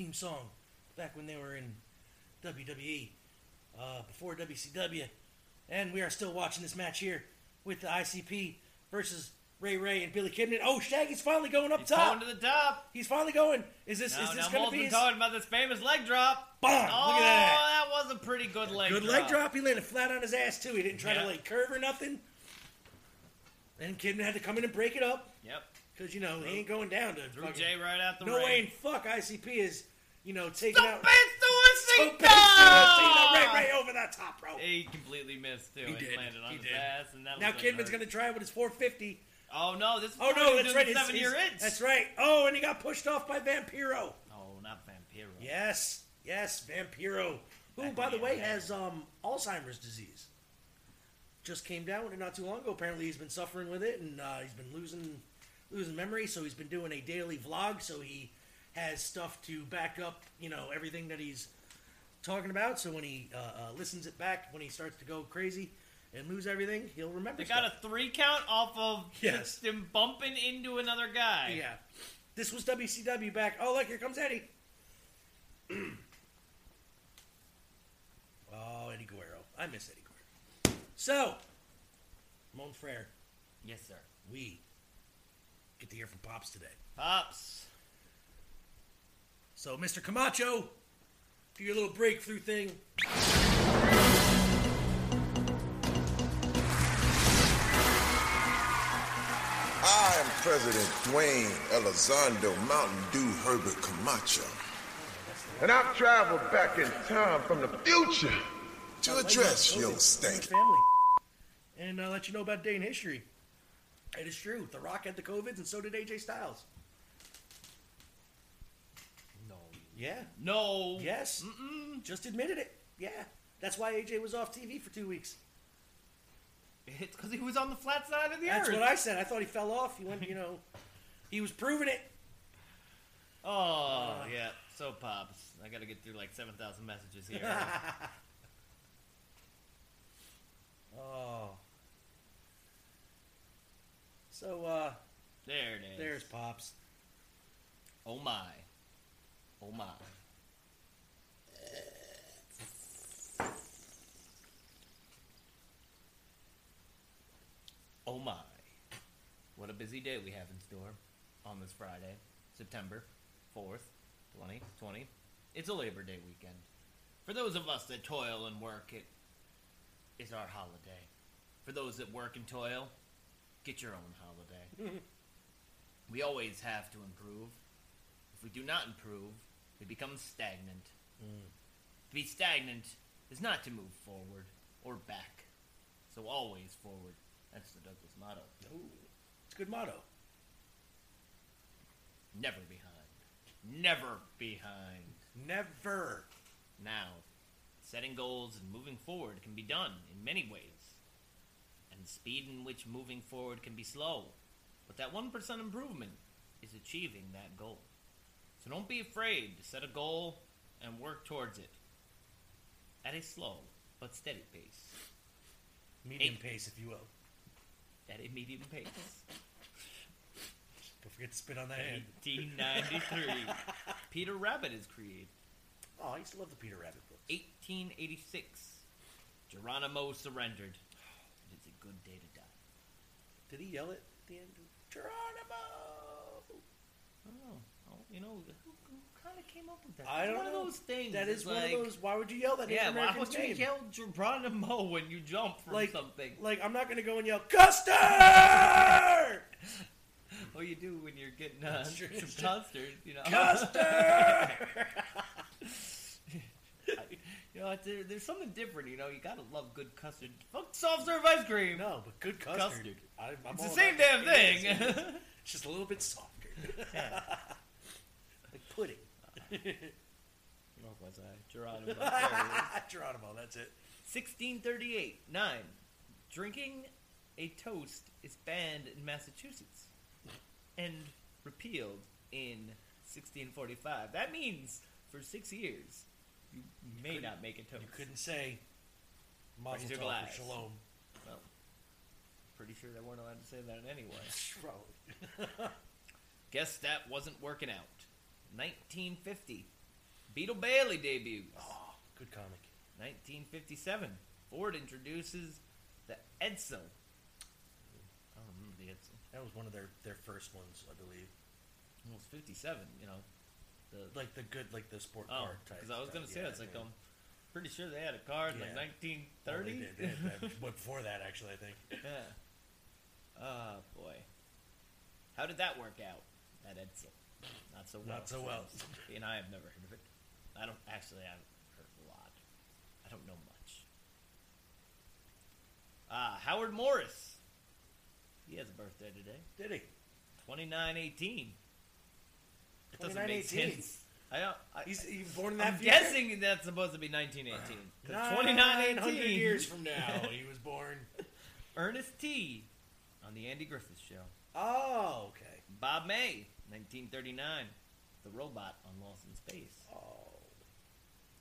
Theme song back when they were in WWE uh, before WCW. And we are still watching this match here with the ICP versus Ray Ray and Billy Kidman. Oh, Shaggy's finally going up He's top. going to the top. He's finally going. Is this Now, is this going to be his talking about this famous leg drop. Bam! Oh, Look at that. that was a pretty good leg good drop. leg drop? He landed flat on his ass too. He didn't try Yeah. to like curve or nothing. And Kidman had to come in and break it up. Yep. Because you know he ain't going down to Threw fucking- Jay right out the No ring. way in fuck ICP is you know taking out. Suicida! Suicida! Ray Ray over that top rope. He completely missed too. He and did. landed on He his did. ass, and that Now was Kidman's gonna try with his 450. Oh no, this is Oh before no, he was that's right. the his- seven year his- itch. That's right. Oh, and he got pushed off by Vampiro. Oh, not Vampiro. Yes, yes, Vampiro, who Back by the way has um, Alzheimer's disease. Just came down with it not too long ago. Apparently, he's been suffering with it, and uh, he's been losing losing memory. So he's been doing a daily vlog. So he has stuff to back up, you know, everything that he's talking about. So when he uh, uh, listens it back, when he starts to go crazy and lose everything, he'll remember. They got stuff. a three count off of Yes. just him bumping into another guy. Yeah. This was WCW back. Oh, look, here comes Eddie. oh, Eddie Guerrero. I miss Eddie Guerrero. So, Mon Frere, Yes, sir. we get to hear from Pops today. Pops. So, Mr. Camacho, do your little breakthrough thing. I am President Dwayne Elizondo Mountain Dew Herbert Camacho. And I've traveled back in time from the future to address your state. Family. And uh, let you know about day in history. It is true. The Rock had the COVID, and so did AJ Styles. No. Yeah. No. Yes. Mm. Just admitted it. Yeah. That's why AJ was off TV for two weeks. It's because he was on the flat side of the That's earth. That's what I said. I thought he fell off. He went, you know, he was proving it. Oh, Uh. yeah. So, Pops. I got to get through like 7,000 messages here. oh. So, uh, there it is. there's Pops. Oh, my. Oh, my. Oh, my. What a busy day we have in store on this Friday, September 4th, 2020. It's a Labor Day weekend. For those of us that toil and work, it is our holiday. For those that work and toil, get your own holiday. we always have to improve. If we do not improve, we become stagnant. Mm. To be stagnant is not to move forward or back. So always forward. That's the Douglas motto. Ooh, it's a good motto. Never behind. Never behind. Never. Now, setting goals and moving forward can be done in many ways. And the speed in which moving forward can be slow. But that 1% improvement is achieving that goal. So don't be afraid to set a goal and work towards it at a slow but steady pace. Medium Eight. pace, if you will. At a medium pace. Don't forget to spit on that hand. 1893. Peter Rabbit is created. Oh, I used to love the Peter Rabbit books. 1886. Geronimo surrendered. It is a good day to die. Did he yell it at the end? Geronimo! You know, who, who kind of came up with that? I It's don't one know. of those things. That is it's one like, of those. Why would you yell that? Yeah, Native why would you name? yell Geronimo when you jump from like something? Like I'm not gonna go and yell Custer. Or you do when you're getting uh, some custard, you know. Custer! you know, there, there's something different. You know, you gotta love good custard. Fuck soft serve ice cream. no, but good custard. Custard. I, I'm It's the same damn thing. It's just a little bit softer. Yeah. Pudding. What was I? Geronimo. Geronimo, that's it. 1638. 9. Drinking a toast is banned in Massachusetts and repealed in 1645. That means for six years you may couldn't- not make a toast. You couldn't say Mazel your tov glass. or Shalom. Well, pretty sure they weren't allowed to say that anyway. Probably. Guess that wasn't working out. 1950. Beetle Bailey debuts. Oh, good comic. 1957. Ford introduces the Edsel. I don't remember the Edsel. That was one of their, their first ones, I believe. Well, it's 57, you know. The, Like the good, like the sport oh, car type. because I was going to say, Yeah, it's like, yeah. um, pretty sure they had a car in like Yeah. 1930. Well, they did. They that- before that, actually, I think. yeah. Oh, boy. How did that work out, that Edsel? Not so well. Not so well. And I have never heard of it. I don't, actually, I've heard a lot. I don't know much. Ah, Howard Morris. He has a birthday today. Did he? 2918. It doesn't make 2918. sense. I don't. I, He's, he was born in that I'm future? guessing that's supposed to be 1918. 'Cause 900 2918 years from now, he was born. Ernest T. on the Andy Griffith Show. Oh, okay. Bob May, 1939. The robot on Lost in Space. Oh.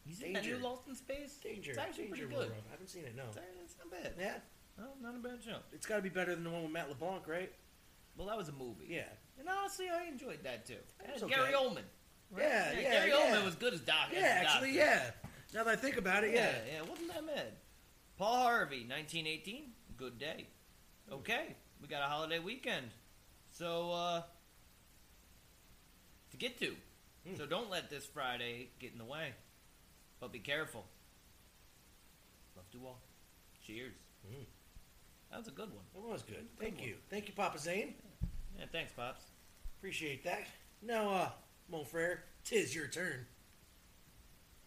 You seen that new Danger. Lost in Space? Danger. It's actually Danger pretty good. World. I haven't seen it, no. It's, it's not bad. Yeah. No, not a bad show. It's got to be better than the one with Matt LeBlanc, right? Well, that was a movie. Yeah. And honestly, I enjoyed that too. That was Gary okay. Oldman. Yeah, yeah, Gary yeah. Oldman was good as Doc. Yeah, as the actually, doctor. yeah. Now that I think about it, yeah. yeah, it wasn't that bad. Paul Harvey, 1918. Good day. Okay, we got a holiday weekend. So, uh, to get to. Hmm. So don't let this Friday get in the way. But be careful. Love to all. Cheers. Mm. That was a good one. It was good. Thank one. you. Thank you, Papa Zane. Yeah, thanks, Pops. Appreciate that. Now, uh, Mon Frere, tis your turn.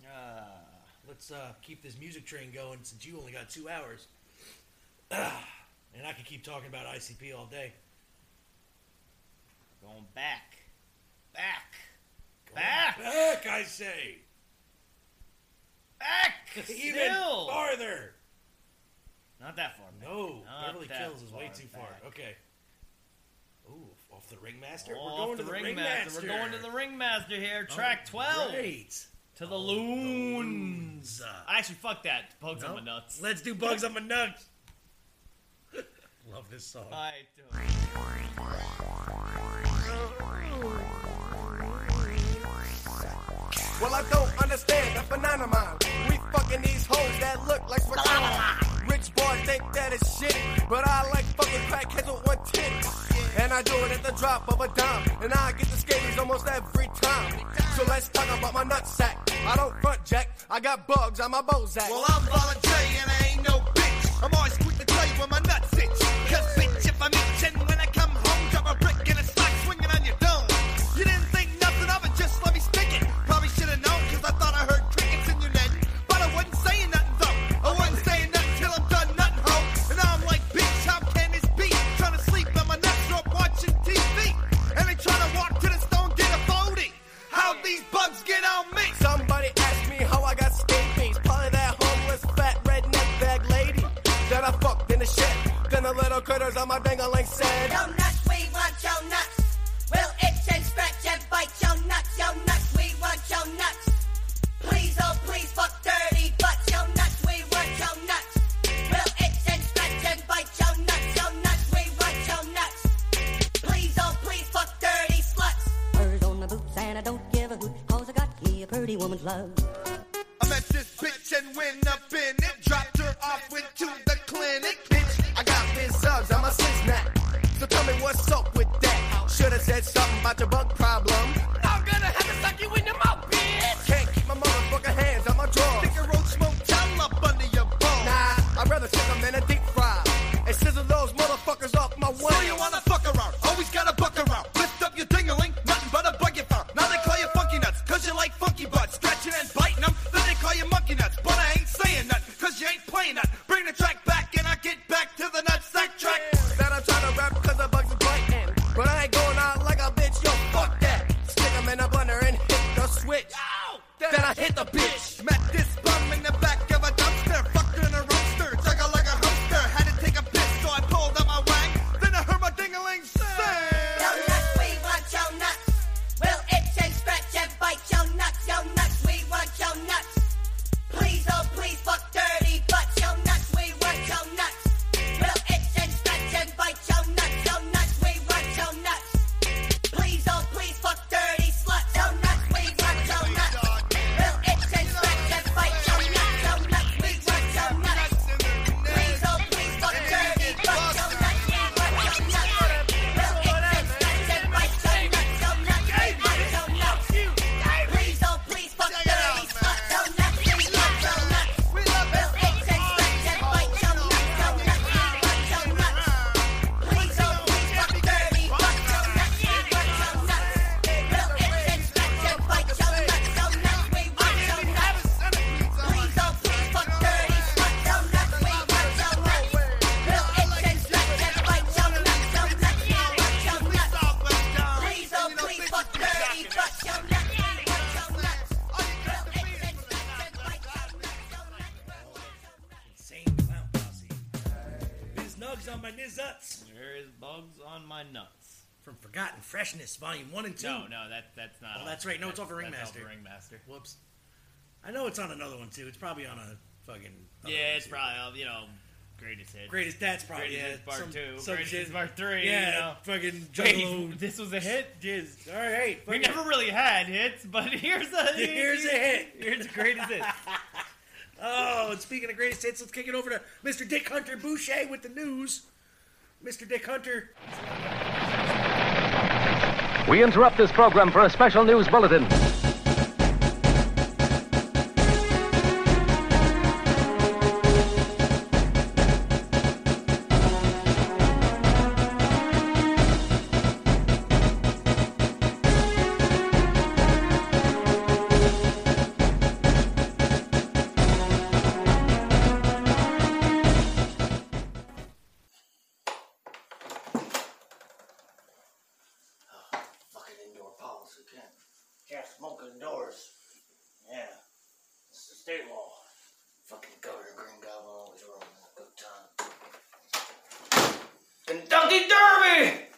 Ah. Let's uh, keep this music train going since you only got two hours. and I could keep talking about ICP all day. Going back. Back. Going Back. Back, I say. Back. Even Still. farther. Not that far. back. No, Not Beverly Kills is way too far. Okay. Ooh, off the Ringmaster? Off We're going the to the Ringmaster. Ringmaster. We're going to the Ringmaster here. Track 12. Right. To the oh, loons. I Actually, fuck that. Bugs on my nuts. Let's do Bugs on my nuts. Love this song. I do. Well, I don't understand the mind. We fucking these hoes that look like banana. Rich boys think that it's shit, but I like fucking crackheads with one tit. And I do it at the drop of a dime, and I get the scabies almost every time. So let's talk about my nutsack. I don't front jack, I got bugs on my Bozak. Well, I'm voluntary and I ain't no bitch. I'm always quick to these bugs get on me. Somebody asked me how I got scabies. Probably that homeless fat redneck bag lady that I fucked in the shit. Then the little critters on my dangling said, Freshness, Volume One and Two. No, no, that that's not. Oh, that's right. No, that's, it's off of Ringmaster. Ringmaster. Whoops. I know it's on another one too. It's probably on a fucking. Yeah, it's probably uh, you know greatest hit. Greatest that's probably greatest yeah. Hits part some, two. Some greatest hits part three. Yeah, you know. fucking Wait, This was a hit. Jizz. All right. We never really had hits, but here's a here's, here's a hit. Here's the greatest hit. oh, and speaking of greatest hits, let's kick it over to Mr. Dick Hunter Boucher with the news. Mr. Dick Hunter. We interrupt this program for a special news bulletin. Kentucky Derby!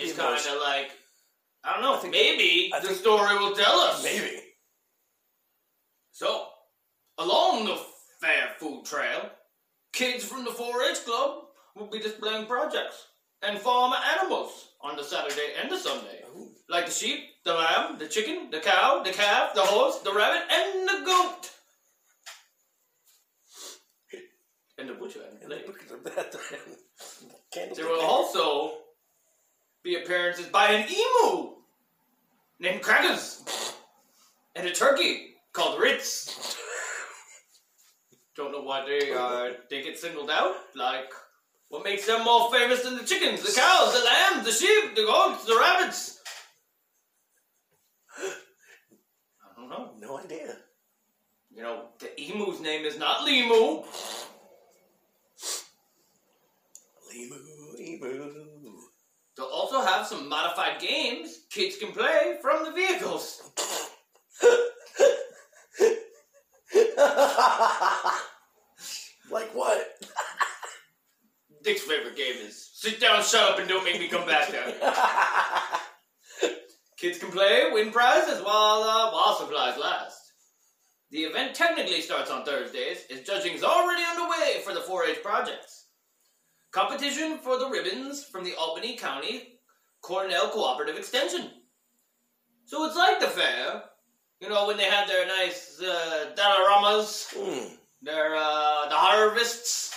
And That then would you be just the kind of like, I don't know, think- maybe I the story will tell us. Maybe. So, along the Fair Food Trail, kids from the 4-H Club will be displaying projects and farm animals on the Saturday and the Sunday. Like the sheep, the lamb, the chicken, the cow, the calf, the horse, the rabbit, and the goat. And the butcher and the. Candle There will also be appearances by an emu named Crackers and a turkey called Ritz. Don't know why they uh, they get singled out. Like, what makes them more famous than the chickens, the cows, the lambs, the sheep, the goats, the rabbits? I don't know. No idea. You know, the emu's name is not Limu. Emu, emu. They'll also have some modified games kids can play from the vehicles. like what? Dick's favorite game is sit down, shut up, and don't make me come back down. Kids can play, win prizes while uh, while supplies last. The event technically starts on Thursdays, as judging is already underway for the 4-H projects. Competition for the ribbons from the Albany County Cornell Cooperative Extension. So it's like the fair, you know, when they have their nice uh, dioramas, their uh, the harvests.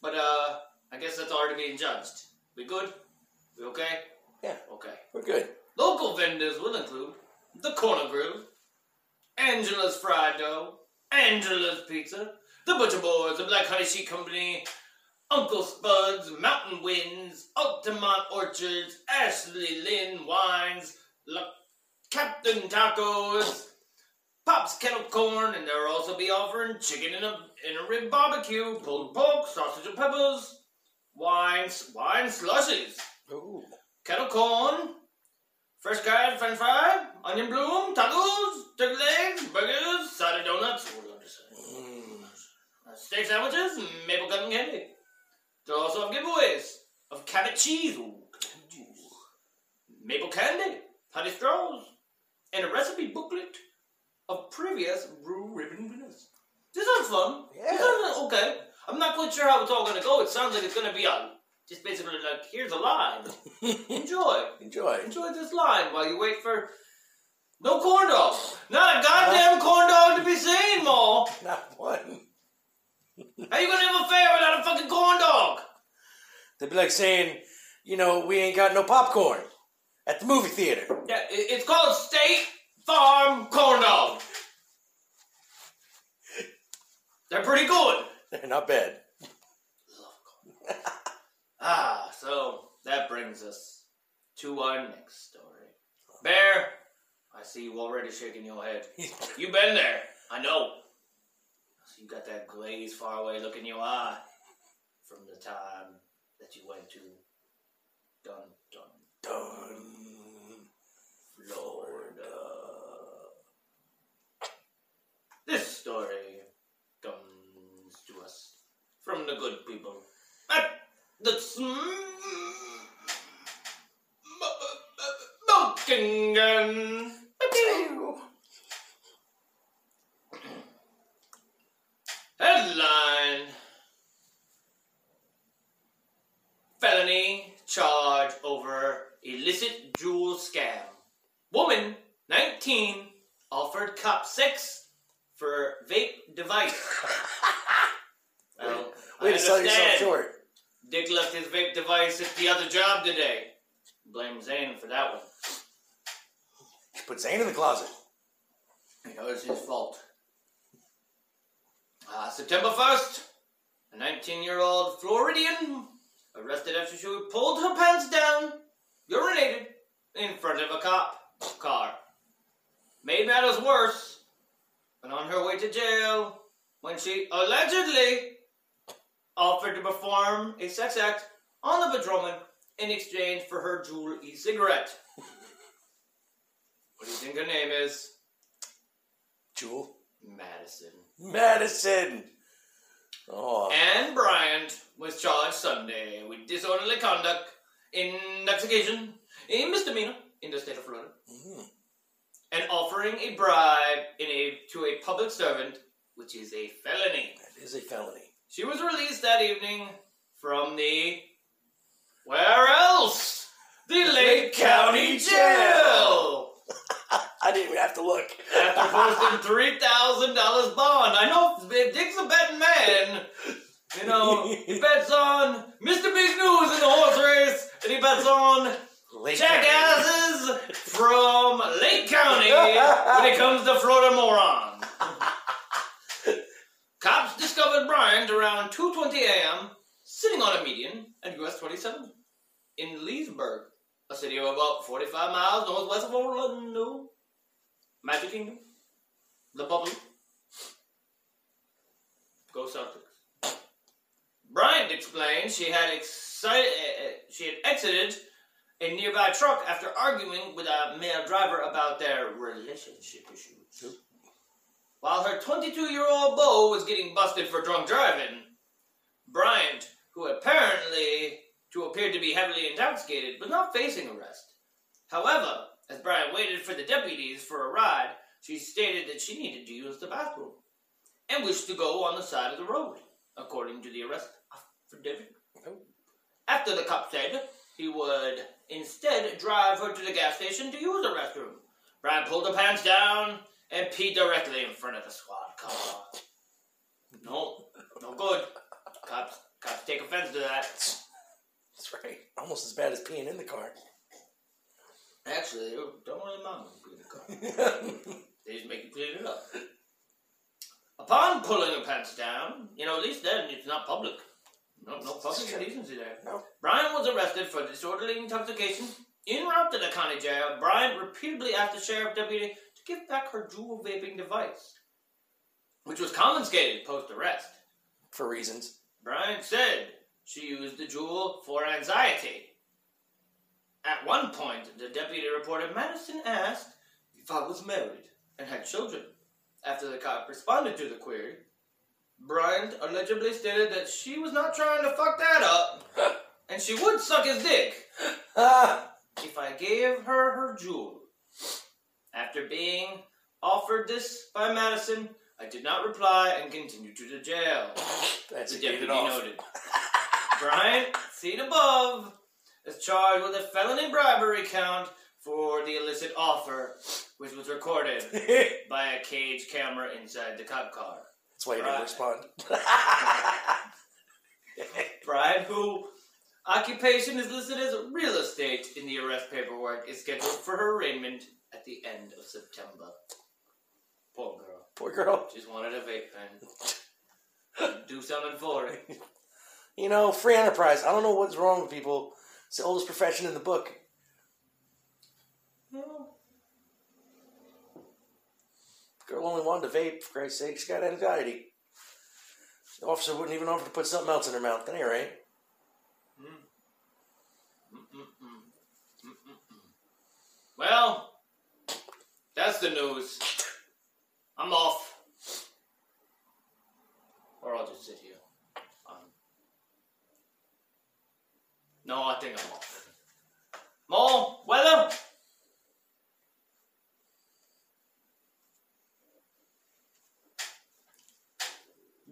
But uh, I guess that's already being judged. We good? We okay? Yeah. Okay. We're good. Local vendors will include the Corner Grill, Angela's Fried Dough, Angela's Pizza, the Butcher Boys, the Black Honey Sheet Company, Uncle Spud's, Mountain Winds, Altamont Orchards, Ashley Lynn Wines, La Captain Tacos, Pop's Kettle Corn, and they'll also be offering chicken in a in a rib barbecue, pulled pork, sausage and peppers, wines, wine slushies, Ooh. kettle corn, fresh cayenne french fry, onion bloom, tacos, turkey legs, burgers, side of donuts, what do I say? Uh, steak sandwiches, maple cotton candy. They'll also have giveaways of cabot cheese, ooh, maple candy, honey straws, and a recipe booklet of previous brew ribbon winners. This sounds fun. Yeah. This sounds okay. I'm not quite sure how it's all gonna go. It sounds like it's gonna be a just basically like here's a line. Enjoy. Enjoy. Enjoy this line while you wait for no corn dog. Not a goddamn corn dog to be seen, Maul. Not one. How you gonna have a fair without a fucking corn dog? They'd be like saying, you know, we ain't got no popcorn at the movie theater. Yeah, it's called State Farm Corn Dog. They're pretty good. They're not bad. Ah, so that brings us to our next story. Bear, I see you already shaking your head. You've been there. I know. You got that glazed, faraway look in your eye from the time that you went to Dun Dun Dun, Florida. This story comes to us from the good people at the Smoking Gun. Felony charge over illicit Juul scam. Woman, 19, offered cop 6 for vape device. well, Way to sell yourself short. Dick left his vape device at the other job today. Blame Zane for that one. You put Zane in the closet. It was his fault. Uh, September 1st, a 19 year old Floridian arrested after she pulled her pants down, urinated in front of a cop car. Made matters worse, and on her way to jail, when she allegedly offered to perform a sex act on the patrolman in exchange for her Juul e cigarette. What do you think her name is? Jewel. Madison. Madison. Oh. Anne Bryant was charged Sunday with disorderly conduct, intoxication, a misdemeanor in the state of Florida, mm-hmm. and offering a bribe in a to a public servant, which is a felony. That is a felony. She was released that evening from the where else? The Lake County Jail. I didn't even have to look. After posting three thousand dollars bond, I know if Dick's a betting man. You know, he bets on Mr. Big News in the horse race, and he bets on Lake jackasses from Lake County when it comes to Florida morons. Cops discovered Bryant around 2:20 a.m. sitting on a median at US 27 in Leesburg, a city of about 45 miles northwest of Orlando. Magic Kingdom. The Bubble. Go Celtics. Bryant explained she had excited, uh, uh, she had exited a nearby truck after arguing with a male driver about their relationship issues. While her 22-year-old beau was getting busted for drunk driving, Bryant, who apparently to appear to be heavily intoxicated, was not facing arrest. However, as Bryant waited for the deputies for a ride, she stated that she needed to use the bathroom and wished to go on the side of the road, according to the arrest affidavit. After the cop said he would instead drive her to the gas station to use the restroom, Bryant pulled her pants down and peed directly in front of the squad car. No, no good. Cops, cops take offense to that. That's right. Almost as bad as peeing in the car. Actually, they don't don't really mind when you clean the car. they just make you clean it up. Upon pulling her pants down, you know, at least then it's not public. No, no public indecency there. No. Bryant was arrested for disorderly intoxication. En route to the county jail, Bryant repeatedly asked the sheriff deputy to give back her Juul vaping device, which was confiscated post arrest. For reasons. Bryant said she used the Juul for anxiety. At one point, the deputy reported Madison asked if I was married and had children. After the cop responded to the query, Bryant allegedly stated that she was not trying to fuck that up, and she would suck his dick if I gave her her Juul. After being offered this by Madison, I did not reply and continued to the jail. That's the deputy noted. Bryant, seen above, is charged with a felony bribery count for the illicit offer, which was recorded by a cage camera inside the cop car. That's why you didn't respond. Bride, who occupation is listed as real estate in the arrest paperwork, is scheduled for her arraignment at the end of September. Poor girl. Poor girl. Just wanted a vape pen. Do something for it. You know, free enterprise. I don't know what's wrong with people. It's the oldest profession in the book. Girl only wanted to vape, for Christ's sake. She got anxiety. The officer wouldn't even offer to put something else in her mouth. That ain't right. Well, that's the news. I'm off. Or I'll just sit here. Um, no, I think I'm off. Mo, weather?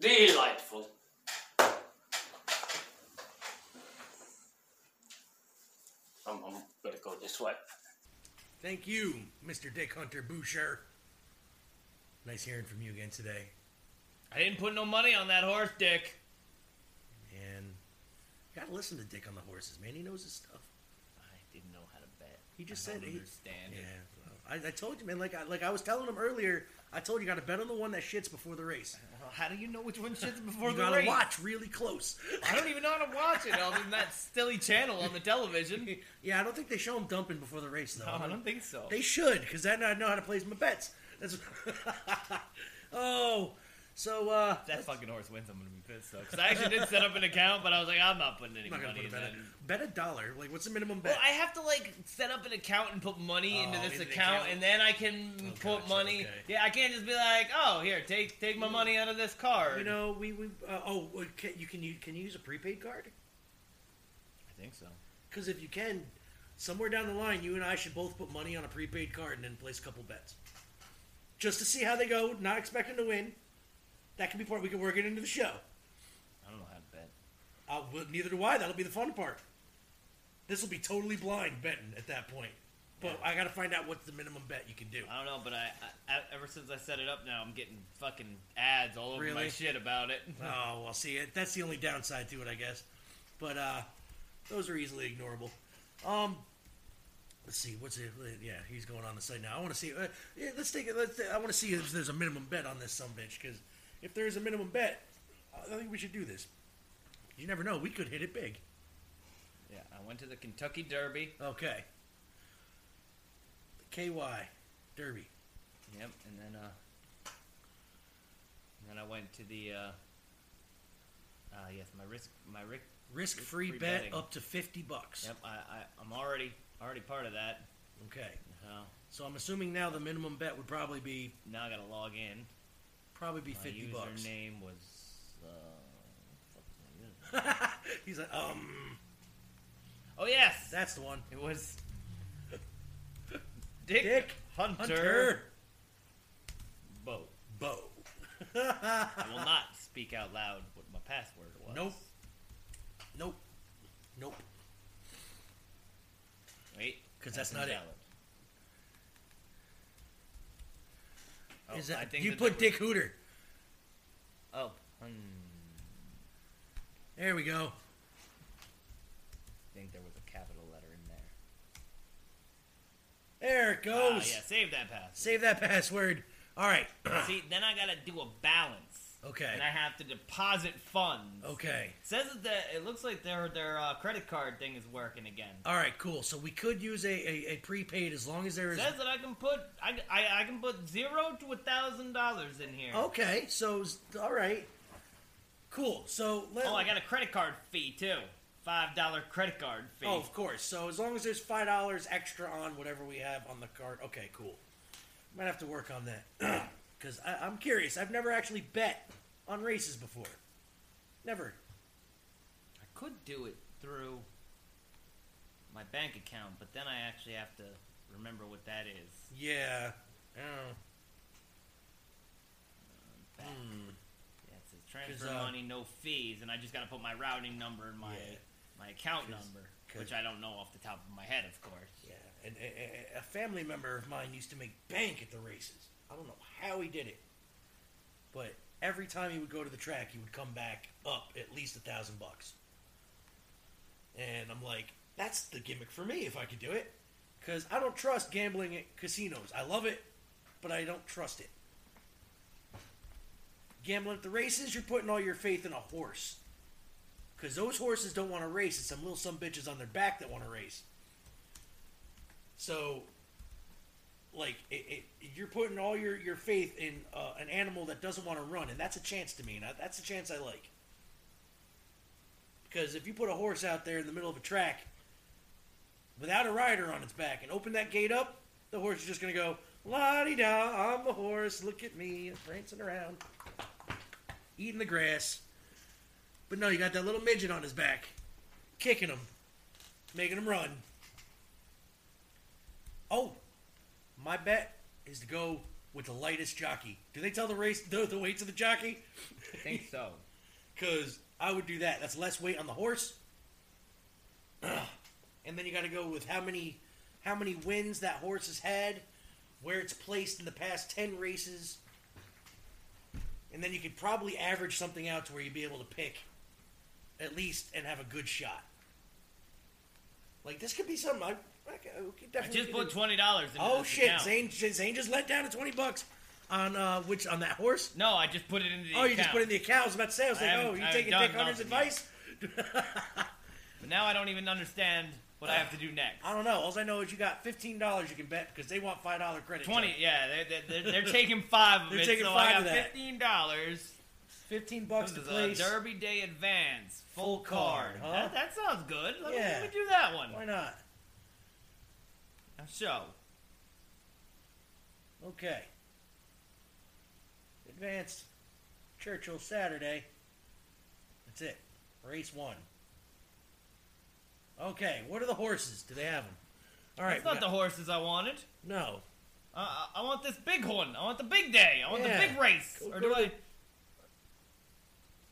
Delightful. I'm, I'm gonna go this way. Thank you, Mr. Dick Hunter Boucher. Nice hearing from you again today. I didn't put no money on that horse, Dick. You gotta listen to Dick on the horses, man. He knows his stuff. I didn't know how to bet. He just I said don't he- understand Yeah, it. well, I, I told you, man. Like I, like I was telling him earlier. I told you, got to bet on the one that shits before the race. How do you know which one shits before the race? you the gotta race? watch really close. I don't even know how to watch it other than that silly channel on the television. Yeah, I don't think they show him dumping before the race, though. No, I don't think so. They should, because then I know how to place my bets. That's. oh, so uh, If that fucking horse wins, I'm gonna be pissed though. Because I actually did set up an account, but I was like, I'm not putting any I'm not money put in bet. that. A, bet a dollar. Like, what's the minimum bet? Well, I have to like set up an account and put money Oh, into this into account, account? and then I can put gotcha, money. okay. Yeah, I can't just be like, oh, here, take take my money out of this card. You know, we we uh, oh, can, you can you can you use a prepaid card? I think so. Because if you can, somewhere down the line, you and I should both put money on a prepaid card and then place a couple bets, just to see how they go. Not expecting to win. That can be part. We can work it into the show. I don't know how to bet. Uh, well, neither do I. That'll be the fun part. This will be totally blind betting at that point. But I got to find out what's the minimum bet you can do. I don't know, but I, I ever since I set it up now, I'm getting fucking ads all over my shit about it. Oh well, see, it- that's the only downside to it, I guess. But uh, those are easily ignorable. Um, let's see, what's it? Yeah, he's going on the site now. I want to see. Uh, yeah, let's take it. Let's. I want to see if there's a minimum bet on this some bitch. Because if there's a minimum bet, I think we should do this. You never know. We could hit it big. Yeah, I went to the Kentucky Derby. Okay. The KY Derby. Yep, and then uh, and then I went to the uh, uh yes, my risk, my risk, Risk-free bet betting. up to fifty bucks. Yep, I, I I'm already already part of that. Okay. So So I'm assuming now the minimum bet would probably be now I gotta log in. Probably be My fifty bucks. username was uh, what the fuck was? He's like, um, oh yes, that's the one. it was Dick, Dick Hunter, Hunter. Bo. Bo. I will not speak out loud what my password was. Nope. Nope. Nope. Wait, because that's not it. Oh, Is I that think you put Dick Hooter? Oh, hmm, There we go. I think there was a capital letter in there. There it Ah, goes. yeah, save that password. Save that password. All right. See, then I gotta do a balance. Okay. And I have to deposit funds. Okay. It says that the, it looks like their their uh, credit card thing is working again. All right. Cool. So we could use a, a, a prepaid as long as there is. It says that I can put I, I, I can put zero to a thousand dollars in here. Okay. So all right. Cool. So let, Oh, I got a credit card fee too. Five dollar credit card fee. Oh, of course. So as long as there's five dollars extra on whatever we have on the card, okay, cool. Might have to work on that because I'm curious. I've never actually bet on races before. Never. I could do it through my bank account, but then I actually have to remember what that is. Yeah. Oh. Back. Yeah, it says transfer uh, money, no fees, and I just got to put my routing number and my Yeah. my account 'Cause- number, 'cause- which I don't know off the top of my head, of course. Yeah. And a- a family member of mine used to make bank at the races. I don't know how he did it, but every time he would go to the track, he would come back up at least a thousand bucks. And I'm like, that's the gimmick for me if I could do it. Because I don't trust gambling at casinos. I love it, but I don't trust it. Gambling at the races, you're putting all your faith in a horse. Because those horses don't want to race. It's some little some bitches on their back that want to race. So, like, it, it, you're putting all your, your faith in uh, an animal that doesn't want to run, and that's a chance to me, and I, that's a chance I like. Because if you put a horse out there in the middle of a track without a rider on its back and open that gate up, the horse is just going to go, la di da, I'm a horse, look at me, prancing around, eating the grass. But no, you got that little midget on his back, kicking him, making him run. Oh, my bet is to go with the lightest jockey. Do they tell the race the, the weights of the jockey? I think so. Because I would do that. That's less weight on the horse. and then you got to go with how many how many wins that horse has had, where it's placed in the past ten races, and then you could probably average something out to where you'd be able to pick at least and have a good shot. Like this could be something I, I I could I definitely just put twenty dollars. Oh shit! Zane, Zane just let down to twenty bucks on uh, which on that horse. No, I just put it into the oh, you just put it in the account. I was about to say, I was I like, oh, you taking Dick Hunter's advice? But now I don't even understand what I have to do next. I don't know. All I know is you got fifteen dollars you can bet because they want five dollar credit. Twenty, check. yeah, they're, they're, they're taking five of it. They're it, taking so five I of got that. fifteen dollars. Fifteen bucks to place. Derby Day Advance full, Full card, card. huh? That, that sounds good. Let, me, let me do that one. Why not? Show. Okay. Advanced Churchill Saturday. That's it. Race one. Okay, what are the horses? Do they have them? All right. That's not the horses I wanted. No. Uh, I- I want this big one. I want the big day. I want Yeah. the big race. Go- or go do to I?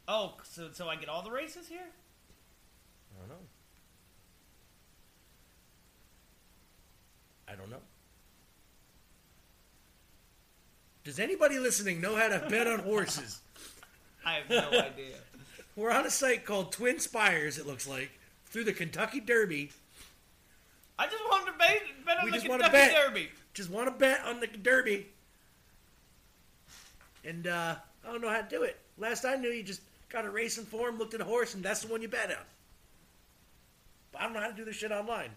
Oh, so so I get all the races here? I don't know. I don't know. Does anybody listening know how to bet on horses? I have no idea. We're on a site called Twin Spires, it looks like, through the Kentucky Derby. I just wanted to bet, bet on We the just want Kentucky bet. Derby. Just want to bet on the Derby. And uh, I don't know how to do it. Last I knew, you just got a racing form, looked at a horse, and that's the one you bet on. But I don't know how to do this shit online.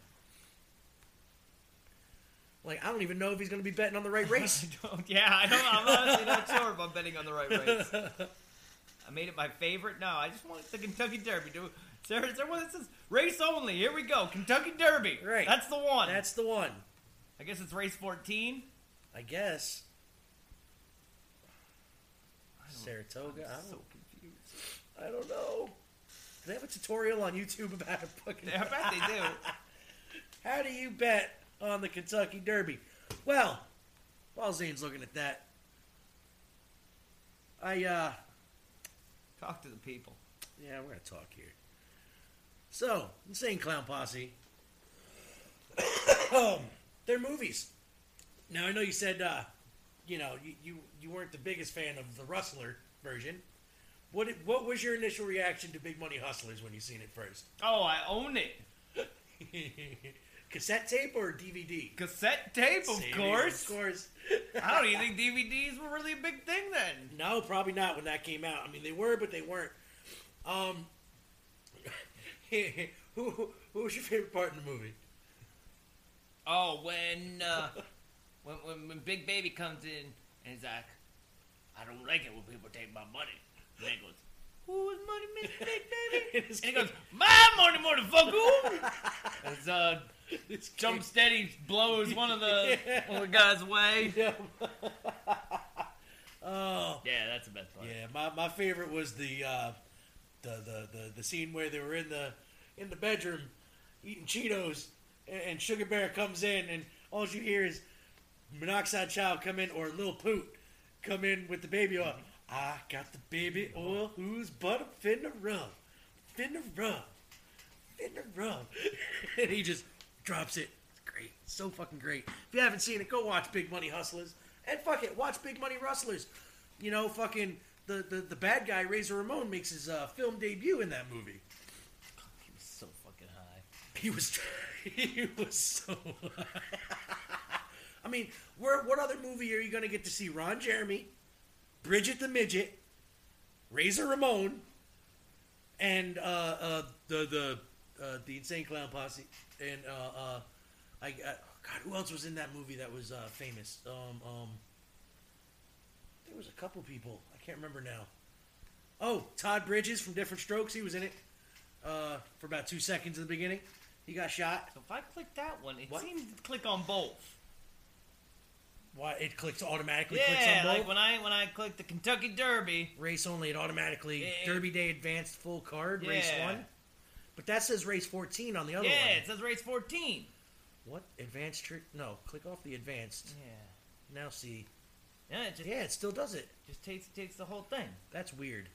Like, I don't even know if he's going to be betting on the right race. yeah, I don't. I'm honestly not sure if I'm betting on the right race. I made it my favorite. No, I just want the Kentucky Derby. Do there, is there one that says race only? Here we go, Kentucky Derby. Right. That's the one. That's the one. I guess it's race 14. I guess. Saratoga. I I'm don't, so confused. I don't know. Do they have a tutorial on YouTube about how to fucking? I bet they do. How do you bet on the Kentucky Derby? Well, while Zane's looking at that, I uh, Talk to the people. yeah, we're gonna talk here. So, Insane Clown Posse. um, they're movies. Now I know you said, uh, you know, you, you you weren't the biggest fan of the Rustlas version. What did- what was your initial reaction to Big Money Hustlas when you seen it first? Oh, I own it. Cassette tape or DVD? Cassette tape, of CD, course. Of course. I don't even think DVDs were really a big thing then. No, probably not when that came out. I mean, they were, but they weren't. Um, who, who who was your favorite part in the movie? Oh, when uh, when, when when Big Baby comes in and he's like, I don't like it when people take my money. And then he goes, Who's money, Miss Big Baby? and he goes, My money, motherfucker! As uh, This jump Steady blows one of the one of the guys away. Oh, Yeah, that's the best part. yeah. My, my favorite was the, uh, the the the the scene where they were in the in the bedroom eating Cheetos, and, and Sugar Bear comes in, and all you hear is Monoxide Child come in or Lil Poot come in with the baby oil. I got the baby oil. Who's butter finna rub? Finna rub. Finna rub. and he just drops it. It's great. So fucking great. If you haven't seen it, go watch Big Money Hustlas. And fuck it, watch Big Money Rustlas. You know, fucking the, the, the bad guy Razor Ramon makes his uh, film debut in that movie. He was so fucking high. He was he was so. I mean, where, what other movie are you going to get to see Ron Jeremy, Bridget the midget, Razor Ramon, and uh, uh, the the uh, the Insane Clown Posse, and uh, uh, I, I God, who else was in that movie that was uh, famous? Um, um, there was a couple people I can't remember now. Oh, Todd Bridges from Diff'rent Strokes. He was in it uh, for about two seconds in the beginning. He got shot. So if I click that one, it What? seems to click on both. Why it clicks automatically clicks Yeah, on both? like when I when I click the Kentucky Derby. race only, it automatically Yeah. Derby Day Advanced full card race Yeah. one. But that says race fourteen on the other yeah, one. Yeah, it says race 14. What advanced? Tr- no, click off the advanced. Yeah. Now see. Yeah, it just Yeah, it still does it. just takes takes the whole thing. That's weird.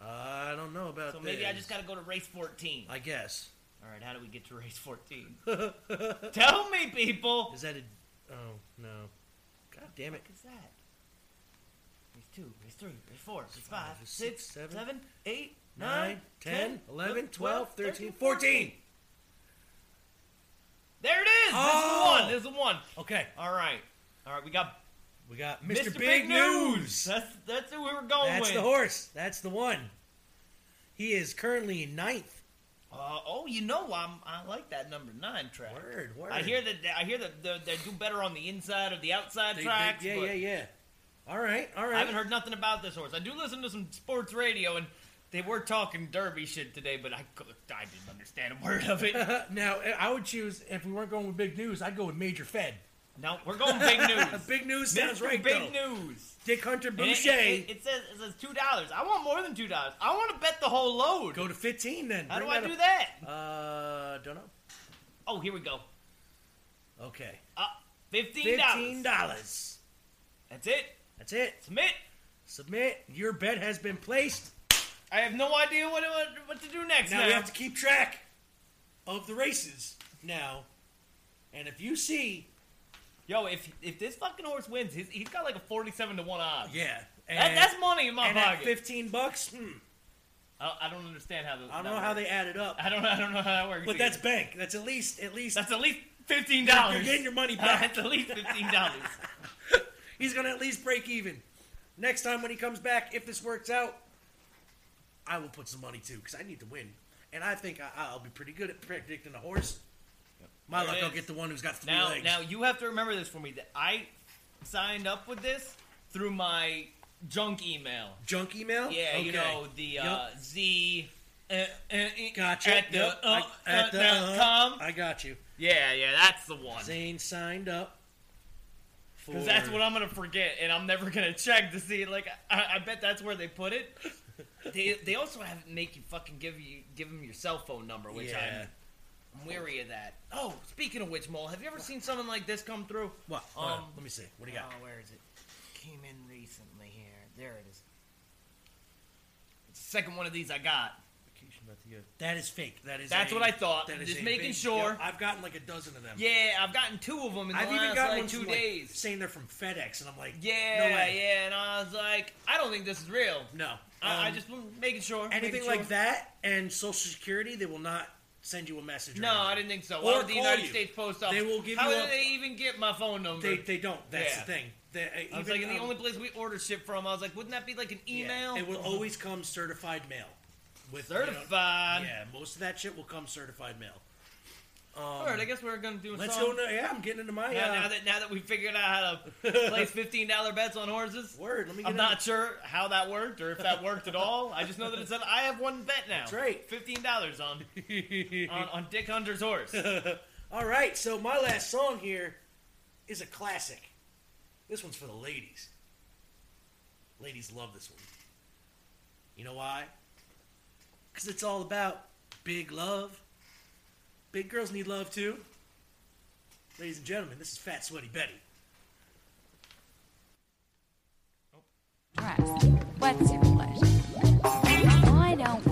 I don't know about that. So maybe I just got to go to race 14. I guess. All right, how do we get to race 14? Tell me, people. Is that a? Oh no! God damn it! What is that? Race two, race three, race four, race Five, five, six, six, seven, seven, eight, 9, 10, 11, 11, 12, 13, 14. There it is. Oh! This is the one. This is the one. Okay, All right. All right, we got we got Mr. Mr. Big, News. That's that's who we were going That's with. the horse. That's the one. He is currently in ninth. Uh, oh, you know, I'm, I like that number nine track. Word, word. I hear that I hear that they, they do better on the inside or the outside They- they- tracks. yeah, but yeah, yeah. All right, all right. I haven't heard nothing about this horse. I do listen to some sports radio, and they were talking Derby shit today, but I I didn't understand a word of it. now, I would choose if we weren't going with big news. I'd go with Major Fed. no, we're going big news. big news sounds Mr. right. Big though. news. Dick Hunter And it, Boucher. it, it says it says two dollars. I want more than two dollars. I want to bet the whole load. go to fifteen then. How do I do that? Uh, don't know. Oh, here we go. Okay, Uh, fifteen dollars. fifteen dollars. That's it. That's it. Submit. Submit. Your bet has been placed. I have no idea what what, what to do next. Now Now, we have to keep track of the races now. And if you see, yo, if if this fucking horse wins, he's, he's got like a forty-seven to one odds. yeah, That, that's money in my and pocket. fifteen bucks. Hmm, I, I don't understand how. The, I don't know how they add it up, I don't. I don't know how that works. but either. that's bank. That's at least at least that's at least fifteen dollars. you're getting your money back. That's at least fifteen dollars. he's gonna at least break even. Next time when he comes back, if this works out, I will put some money too because I need to win, and I think I, I'll be pretty good at predicting a horse. My There luck, I'll get the one who's got three now, legs. now you have to remember this for me. That I signed up with this through my junk email. Junk email. Yeah, you know the uh, Z. Uh, uh, uh, Gotcha. At the, Yep. uh, I, at uh, the, uh, com. I got you. Yeah, yeah, that's the one. Zane signed up. Because that's what I'm gonna forget, and I'm never gonna check to see. Like, I, I bet that's where they put it. They they also have make you fucking give you give them your cell phone number, which Yeah. I'm, I'm weary of that. Oh, speaking of which, Mole, have you ever seen something like this come through? What? Um, let me see. What do you got? Oh, where is it? Came in recently here. There it is. It's the second one of these I got. That is fake. That is. Fake. That's a- what I thought. That is Just making big- sure. Yep, I've gotten like a dozen of them. Yeah, I've gotten two of them in the I've last even got like two from, like, days. saying they're from FedEx, and I'm like, Yeah, no way. yeah, and I was like, I don't think this is real. No. I, I Um, just making sure. anything making like sure. that and Social Security, they will not send you a message. No. I didn't think so. Or Why would the call United you. States Post Office? They will give How you did a- they even get my phone number? They, they don't. That's Yeah. the thing. They, uh, I was like, the um, only place we order shit from, I was like, wouldn't that be like an email? it will always come certified mail. With you know- Certified. yeah, most of that shit will come certified mail. Um, All right, I guess we're gonna do a Let's song. go. Now, yeah, I'm getting into my. Now, uh, now that now that we figured out how to place fifteen dollar bets on horses, word. Let me. Get I'm not sure how that worked or if that worked at all. I just know that it said I have one bet now. That's right. Fifteen dollars on, on on Dick Hunter's horse. All right, so my last song here is a classic. This one's for the ladies. Ladies love this one. You know why? Because it's all about big love. Big girls need love too. Ladies and gentlemen, this is Fat Sweaty Betty. What's your pleasure? Why don't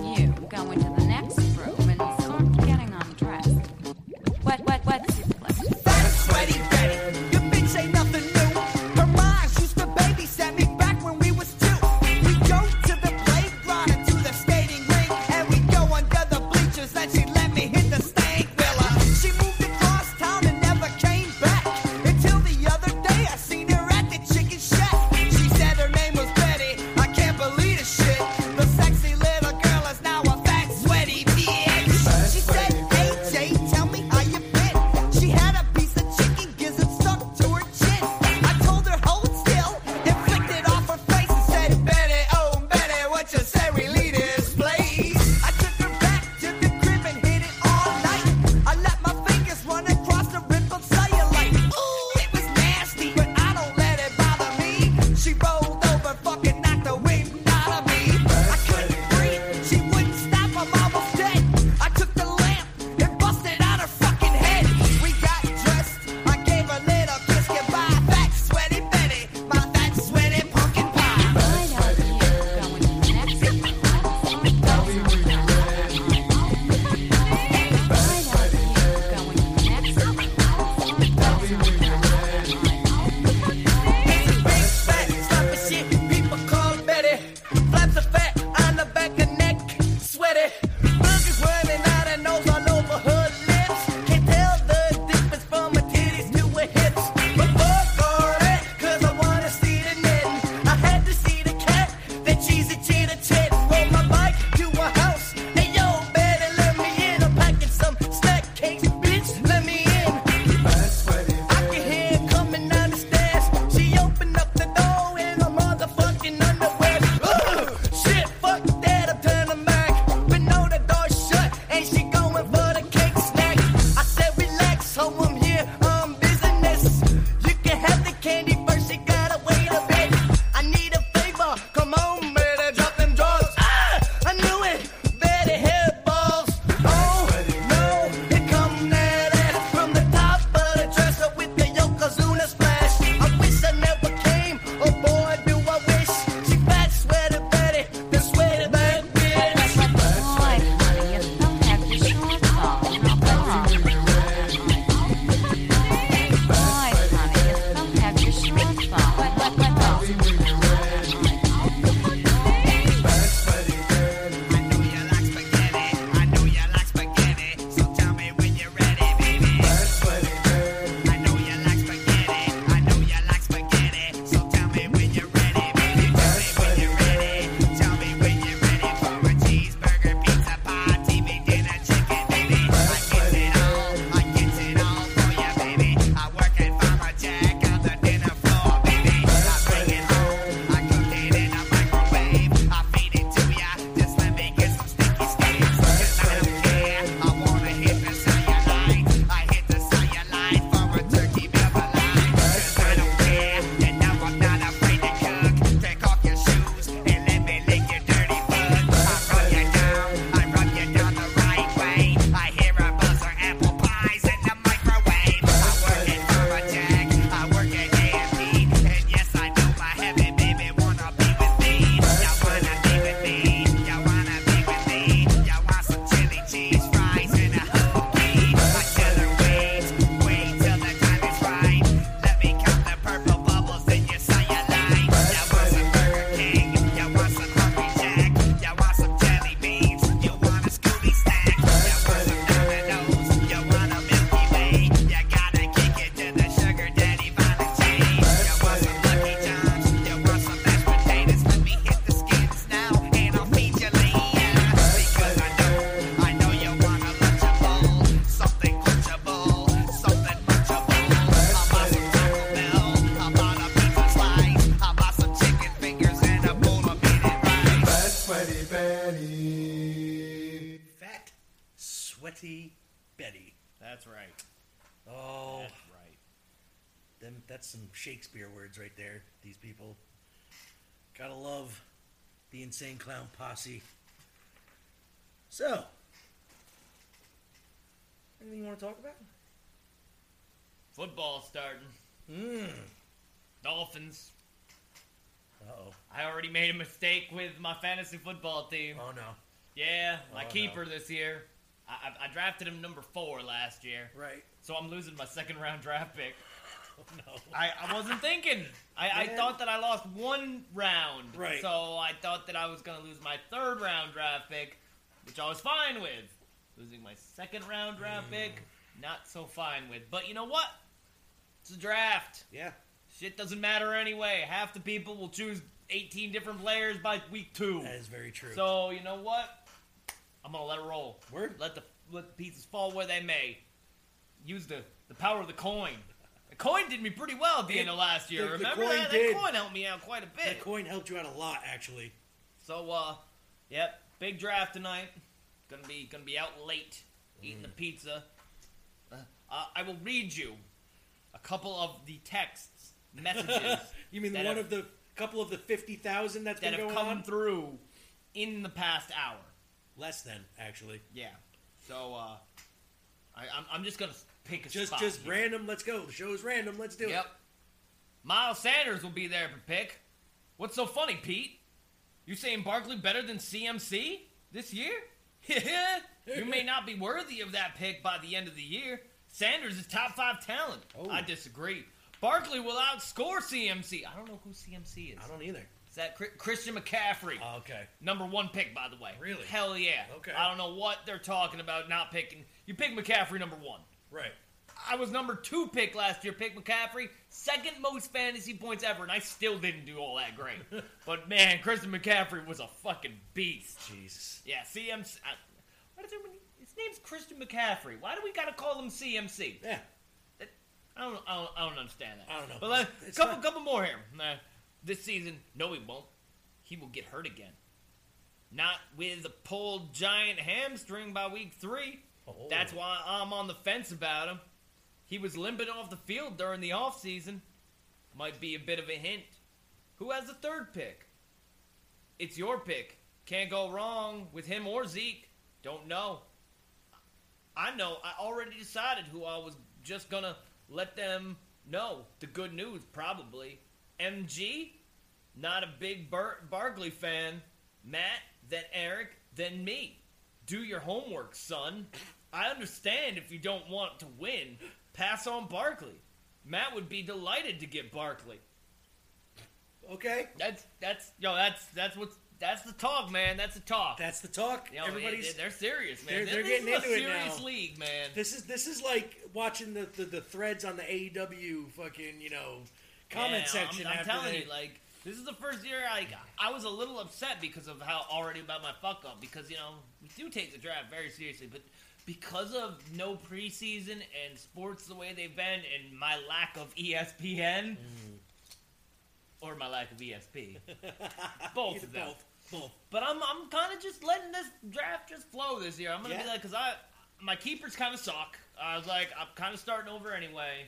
that's some Shakespeare words right there. These people. Gotta love the insane clown posse. So, anything you want to talk about? Football starting. Hmm. Dolphins. Uh-oh. I already made a mistake with my fantasy football team. Oh no. Yeah, my Oh, no. keeper this year. I, I, I drafted him number four last year. Right. So I'm losing my second round draft pick. No. I, I wasn't thinking. I, I Man. thought that I lost one round. Right. So I thought that I was going to lose my third round draft pick, which I was fine with. Losing my second round draft Hmm. pick, not so fine with. But you know what? It's a draft. Yeah. Shit doesn't matter anyway. Half the people will choose 18 different players by week two. That is very true. So you know what? I'm gonna let it roll. Word. Let the let the pieces fall where they may. Use the the power of the coin. The coin did me pretty well at the It- end of last year. the- the Remember coin that? did. That coin helped me out quite a bit. That coin helped you out a lot, actually. So uh, yep, big draft tonight. Gonna be gonna be out late eating the Mm. pizza. Uh, uh, I will read you a couple of the texts, messages. you mean one have- of the couple of the fifty thousand that's that been have going come on? through in the past hour. Less than actually. Yeah. So uh, I, I'm, I'm just gonna pick a Just spot just here. random. Let's go. The show is random. Let's do it. Yep. Miles Sanders will be there to pick. What's so funny, Pete? You saying Barkley better than CMC this year? you may not be worthy of that pick by the end of the year. Sanders is top five talent. Oh. I disagree. Barkley will outscore CMC. I don't know who CMC is. I don't either. Is that Christian McCaffrey? Oh, okay. Number one pick, by the way. Really? Hell yeah. Okay. I don't know what they're talking about not picking. You pick McCaffrey number one. Right. I was number two pick last year, pick McCaffrey, second most fantasy points ever, and I still didn't do all that great. but man, Christian McCaffrey was a fucking beast. Jesus. Yeah, CMC. I, what is it when his name's Christian McCaffrey? Why do we gotta call him CMC? Yeah. I don't, I don't, I don't understand that. I don't know. But It's couple, not- couple more here. Nah, this season, no, he won't. He will get hurt again. Not with a pulled giant hamstring by week three. Oh. That's why I'm on the fence about him. He was limping off the field during the offseason. Might be a bit of a hint. Who has the third pick? It's your pick. Can't go wrong with him or Zeke. Don't know. I know. I already decided who I was just gonna let them know. The good news, probably. MG, not a big Bar- Barkley fan. Matt, then Eric, then me. Do your homework, son. I understand if you don't want to win. Pass on Barkley. Matt would be delighted to get Barkley. Okay. That's that's yo. That's that's what's that's the talk, man. That's the talk. That's the talk. Yo, Everybody's they, are serious, man. They're, they're This getting is into a it serious now. league, man. This is this is like watching the, the, the threads on the AEW fucking you know comment Yeah, section. I'm, I'm telling they- you, like this is the first year like I was a little upset because of how already about my fuck up because you know we do take the draft very seriously, but because of no preseason and sports the way they've been and my lack of ESPN Mm. or my lack of ESP, both of them. both, both. But I'm I'm kind of just letting this draft just flow this year. I'm gonna be like, cause I my keepers kind of suck. I was like, I'm kind of starting over anyway.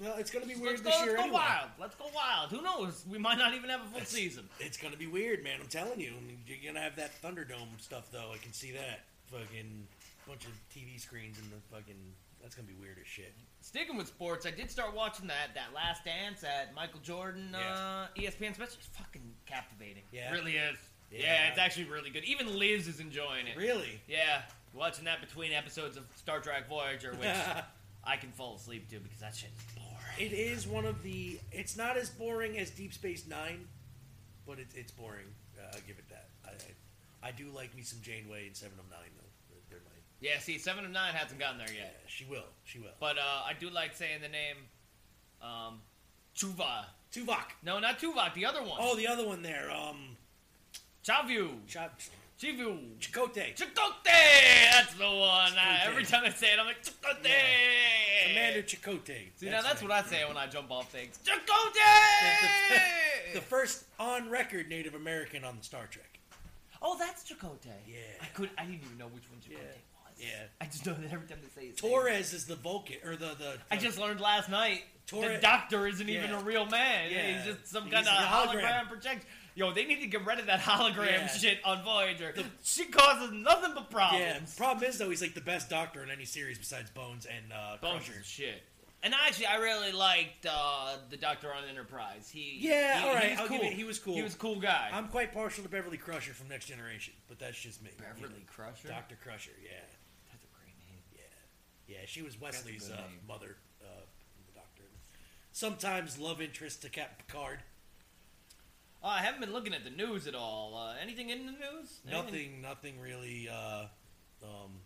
Well, it's gonna be weird let's go, this let's year go wild. Let's go wild. Who knows? We might not even have a full season. It's gonna be weird, man. I'm telling you. I mean, you're gonna have that Thunderdome stuff, though. I can see that. Fucking bunch of TV screens and the fucking. That's gonna be weird as shit. Sticking with sports, I did start watching that that Last Dance at Michael Jordan uh, ESPN special. It's fucking captivating. Yeah? It really is. Yeah. Yeah. it's actually really good. Even Liz is enjoying it. Really? Yeah, watching that between episodes of Star Trek Voyager, which I can fall asleep to because that shit is boring. It is one of the. It's not as boring as Deep Space Nine, but it's it's boring. Uh, I'll give it that. I, I I do like me some Janeway and Seven of Nine though. They're, my. Yeah, see, Seven of Nine hasn't gotten there yet. Yeah, She will. She will. But uh, I do like saying the name um, Chuva. Tuvok. No, not Tuvok. The other one. Oh, the other one there. Um. Chavu. Chav. Chivu. Chakotay. Chakotay! That's the one. Chakotay. every time I say it, I'm like, Chakotay! Commander Chakotay. See, now that's what I say when I jump off things. The, Chakotay! the first on record Native American on Star Trek. Oh, that's Chakotay. Yeah. I could. I didn't even know which one Chakotay was. Yeah. I just know that every time they say name. Torres is the Vulcan or the the. I just learned last night Torres. the doctor isn't even a real man. Yeah. He's just some He's kind of hologram. hologram. project. Yo, they need to get rid of that hologram Yeah. shit on Voyager. she causes nothing but problems. Yeah. Problem is though, he's like the best doctor in any series besides Bones and uh, Bones Crusher. is shit. And actually, I really liked uh, the Doctor on Enterprise. He Yeah, he, all right. he was cool. it. He was cool. He was a cool guy. I'm quite partial to Beverly Crusher from Next Generation, but that's just me. Beverly Crusher? Doctor Crusher. Yeah. That's a great name. Yeah. Yeah. She was Wesley's uh, mother, uh, the Doctor. Sometimes love interest to Captain Picard. Uh, I haven't been looking at the news at all. Uh, anything in the news? Anything- Nothing. Nothing really. Uh, um,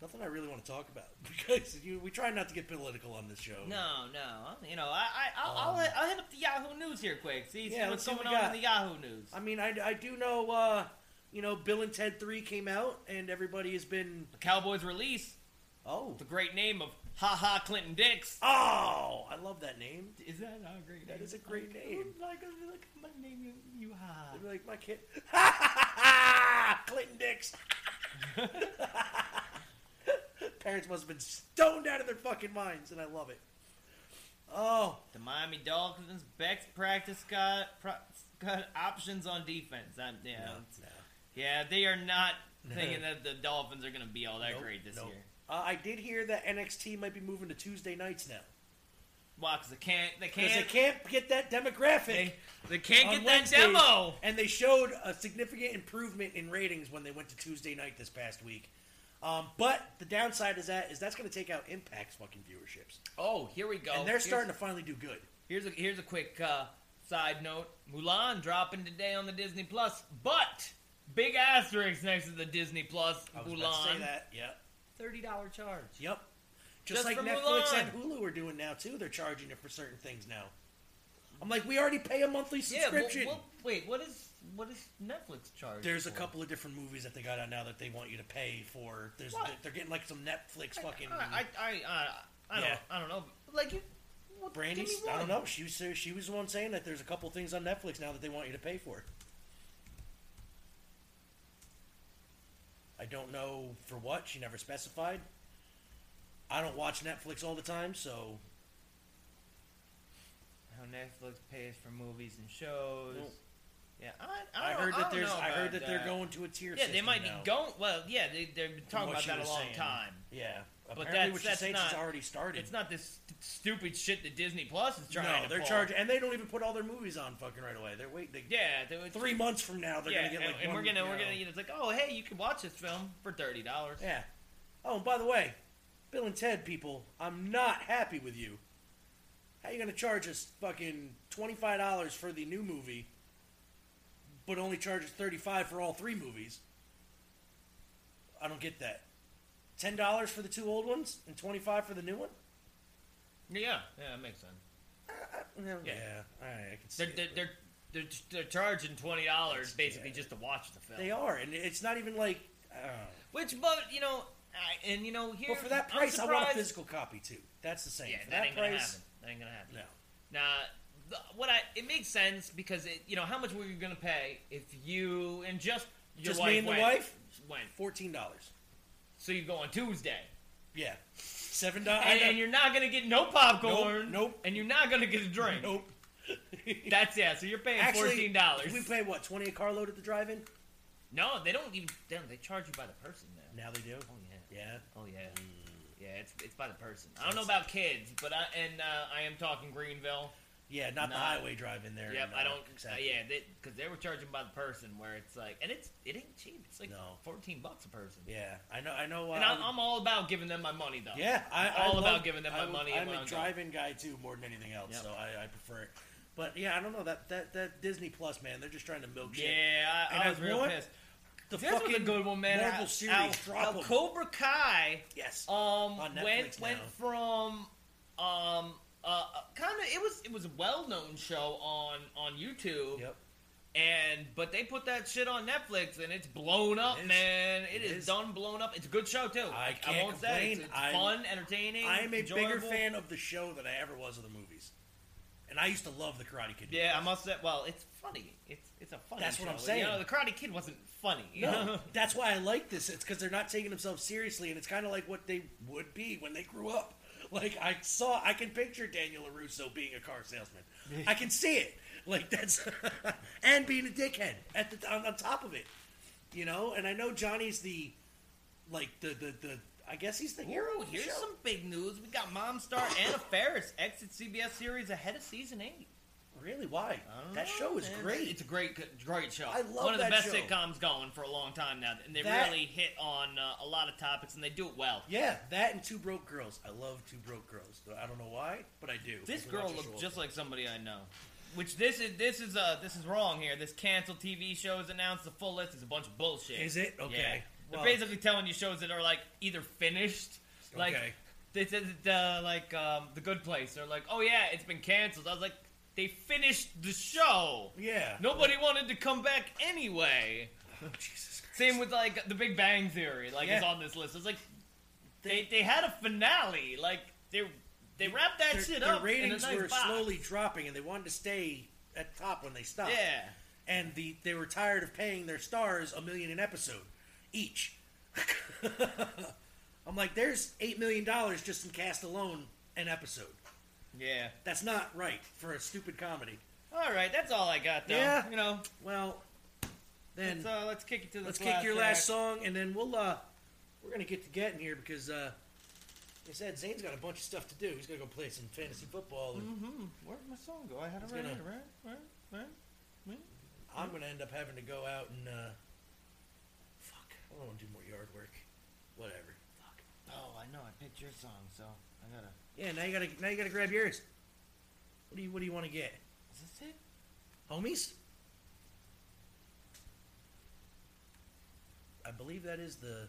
nothing I really want to talk about because you, we try not to get political on this show. No, no. You know, I, I, I'll, I'll, hit, I'll hit up the Yahoo News here quick. See, see Um, Yeah, what's going what on in the Yahoo News. I mean, I, I do know, uh, you know, Bill and Ted 3 came out, and everybody has been. The Cowboys release. Oh. The great name of Ha Ha Clinton Dix. Oh, I love that name. Is that a great That name? is a great name. Like, like my name, you, you ha. Be like, my kid. Clinton Dix. Parents must have been stoned out of their fucking minds, and I love it. Oh, The Miami Dolphins best practice got pro, got options on defense. I'm, yeah, No, no. yeah, they are not thinking that the Dolphins are going to be all that Nope, great this nope. year. Uh, I did hear that NXT might be moving to Tuesday nights now. Why? Because they can't. They can't. they can't get that demographic. They, they can't get that Wednesdays, demo. And they showed a significant improvement in ratings when they went to Tuesday night this past week. Um, but the downside is that is that's going to take out Impact's fucking viewerships, Oh, here we go. and they're Here's- starting to finally do good. Here's a here's a quick uh, side note. Mulan dropping today on the Disney Plus, but big asterisk next to the Disney Plus I was Mulan. about to say that. Yep. Thirty dollar charge. Yep. Just, Just like Netflix Mulan. and Hulu are doing now too. They're charging it for certain things now. I'm like, we already pay a monthly Yeah, but subscription. what- wait, what is what is Netflix charge? There's a for? couple of different movies that they got out now that they want you to pay for. There's What? they're getting like some Netflix fucking. I I I, I, I don't Yeah. I don't know. Like you, what, Brandy, give me I don't one. know. She was she was the one saying that there's a couple things on Netflix now that they want you to pay for. I don't know for what. She never specified. I don't watch Netflix all the time, so How Netflix pays for movies and shows. Nope. Yeah, I, I, I, don't- heard I that don't there's know I heard that they're going to a tier Yeah, system they might now, be going. Well, yeah, they they've been talking what about she that a was long saying. time. Yeah, But apparently that's what that's saying not already started. It's not this st- stupid shit that Disney Plus is trying no, to they're pull. charging, and they don't even put all their movies on fucking right away. They're wait, they, Yeah, they three months from now they're yeah, gonna get like and, and one, we're gonna you we're gonna you know, it's like oh hey you can watch this film for thirty dollars. Yeah. Oh, and by the way, Bill and Ted people, I'm not happy with you. How you gonna charge us fucking twenty five dollars for the new movie, but only charge us thirty five for all three movies? I don't get that. Ten dollars for the two old ones and twenty five for the new one? Yeah, yeah, that makes sense. Yeah, yeah. All right, I can see. They're it, they're, they're they're they're charging twenty dollars basically just to watch the film. They are, and it's not even like. Uh, Which, but you know, I, and you know here. but for that price, I want a physical copy too. That's the same. Yeah, for that, that, ain't price, gonna happen. That ain't gonna happen. No. Now, the, what I it makes sense because it, you know how much were you gonna pay if you and just your Just wife me and the wife? went. Fourteen dollars. So you go on Tuesday. Yeah. Seven dollars. And, and you're not gonna get no popcorn. Nope, nope. And you're not gonna get a drink. Nope. That's yeah. So you're paying Actually, fourteen dollars. We pay what twenty a carload at the drive-in. No, they don't even. They, don't- they charge you by the person now. Now they do. Oh yeah. Yeah. Oh yeah. Yeah, it's it's by the person. I don't know about kids, but I and uh, I am talking Greenville. Yeah, not, the highway drive-in there. Yep, in, I uh, don't. Uh, yeah, because they, were charging by the person, where it's like, and it's it ain't cheap. It's like No. fourteen bucks a person. Yeah, I know. I know. Uh, And I'm, I'm all about giving them my money, though. yeah, I, I'm I all love- about giving them my I- money. I'm a I'm drive-in guy too, more than anything else. Yep. So I, I prefer it. But yeah, I don't know that that that Disney Plus man. They're just trying to milk shit. Yeah, I, And I was I real pissed. The This was a fucking good one, man. Marvel Al- series. Al, drop. Cobra Kai. Yes. Um, went went from um uh kind of it was it was a well known show on on YouTube. Yep. And but they put that shit on Netflix and it's blown up, It is. man. It it is, is. done blown up. It's a good show too. I can't won't say it's, complain. it's I'm- fun, entertaining. I am a bigger fan of the show than I ever was of the movies. And I used to love the Karate Kid. Yeah, I must say. Well, it's funny. It's it's a funny. That's what I'm saying. You know, the Karate Kid wasn't funny. You No, know? that's why I like this. It's because they're not taking themselves seriously, and it's kind of like what they would be when they grew up. Like I saw, I can picture Daniel Larusso being a car salesman. I can see it. Like that's and being a dickhead at the on, on top of it, you know. And I know Johnny's the like the the the. I guess he's the hero. Ooh, of the here's show. some big news. We got Mom Star Anna Faris exit CBS series ahead of season eight. Really? Why? I don't That know, show is man. great. It's a great, great show. I love One of the that best show. sitcoms going for a long time now, and they That- really hit on uh, a lot of topics, and they do it well. Yeah, that and Two Broke Girls. I love Two Broke Girls. I don't know why, but I do. This girl watch looks just like somebody I know. Which this is this is uh this is wrong here. This canceled TV show is announced. The full list is a bunch of bullshit. Is it? Okay. Yeah. They're basically telling you shows that are like either finished, like Okay. they said that, uh, like um, the Good Place. They're like, oh yeah, it's been canceled. I was like, they finished the show. Yeah. Nobody wanted to come back anyway. Oh, Jesus Christ. Same with like The Big Bang Theory, like is on this list. It's like they they had a finale, like they they wrapped that their, shit their up. ratings in a nice were box. slowly dropping, and they wanted to stay at top when they stopped. Yeah. and the they were tired of paying their stars a million an episode each. I'm like, there's eight million dollars just in cast alone an episode. Yeah. That's not right for a stupid comedy. All right, that's all I got. Though. Yeah. you know. Well, then let's, uh, let's kick it to the let's kick your track. last song, and then we'll uh, we're gonna get to getting here because uh, like I said Zane's got a bunch of stuff to do. He's gonna go play some fantasy football. And Mm-hmm. Where'd my song go? I had it He's right gonna- here, right? Right? Right? right? I'm gonna end up having to go out and uh, fuck. I don't want to do more yard work. Whatever. Oh, I know. I picked your song, so I gotta. Yeah, now you gotta now you gotta grab yours. What do you what do you want to get? Is this it? Homies? I believe that is the.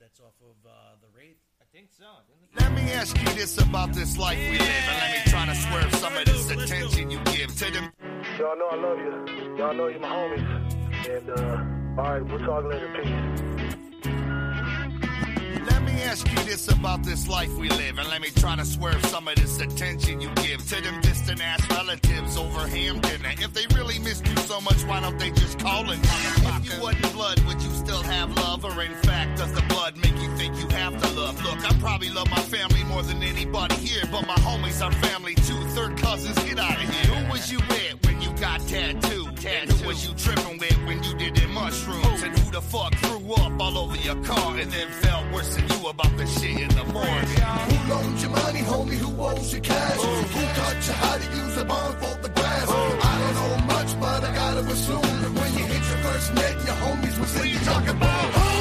That's off of uh, the Wraith. I think so. Let me ask you this about this life we live, and let me try to swerve some of this attention you give to them. Y'all know I love you. Y'all know you're my homies. And, uh, alright, we'll talk later. Peace. Ask you this about this life we live, and let me try to swerve some of this attention you give to them distant ass relatives over ham dinner. If they really missed you so much, why don't they just call and If you wasn't blood, would you still have love? Or in fact, does the blood make you think you have to love? Look, I probably love my family more than anybody here, but my homies are family too. Third cousins, get out of here. Who was you with when got tattooed? And who was you tripping with when you did them mushrooms? And who the fuck threw up all over your car and then felt worse than you about the shit in the morning? Who loaned your money, homie? Who owes you cash? Oh. Who taught you how to use a bond for the grass? I don't know much, but I gotta assume that when you hit your first net, your homies was in you talking about oh.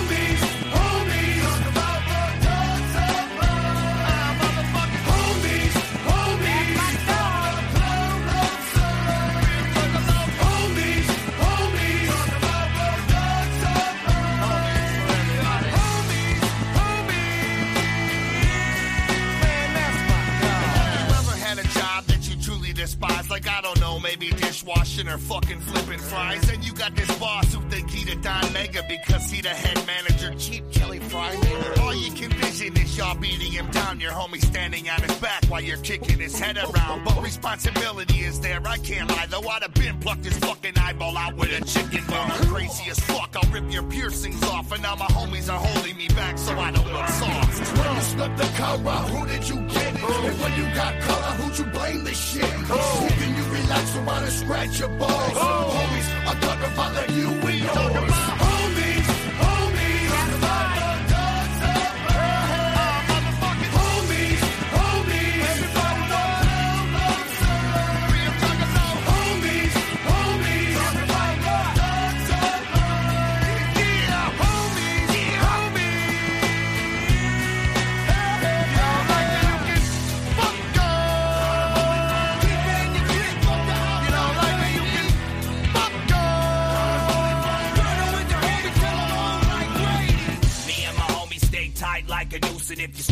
Like, I don't know, maybe dishwashing or fucking flipping fries. And you got this boss who think he the Don Mega because he the head manager, cheap Kelly Fry. All you can vision is y'all beating him down. Your homie standing on his back while you're kicking his head around. But responsibility is there, I can't lie. Though I'd have been plucked his fucking eyeball out with a chicken bone. I'm Crazy as fuck, I'll rip your piercings off. And now my homies are holding me back so I don't look soft. When you slipped the car out, who did you get it? Oh. And when you got out, who'd you blame this shit? Oh. Can you relax or wanna scratch your balls? Homies, I'm talking about like you and yours.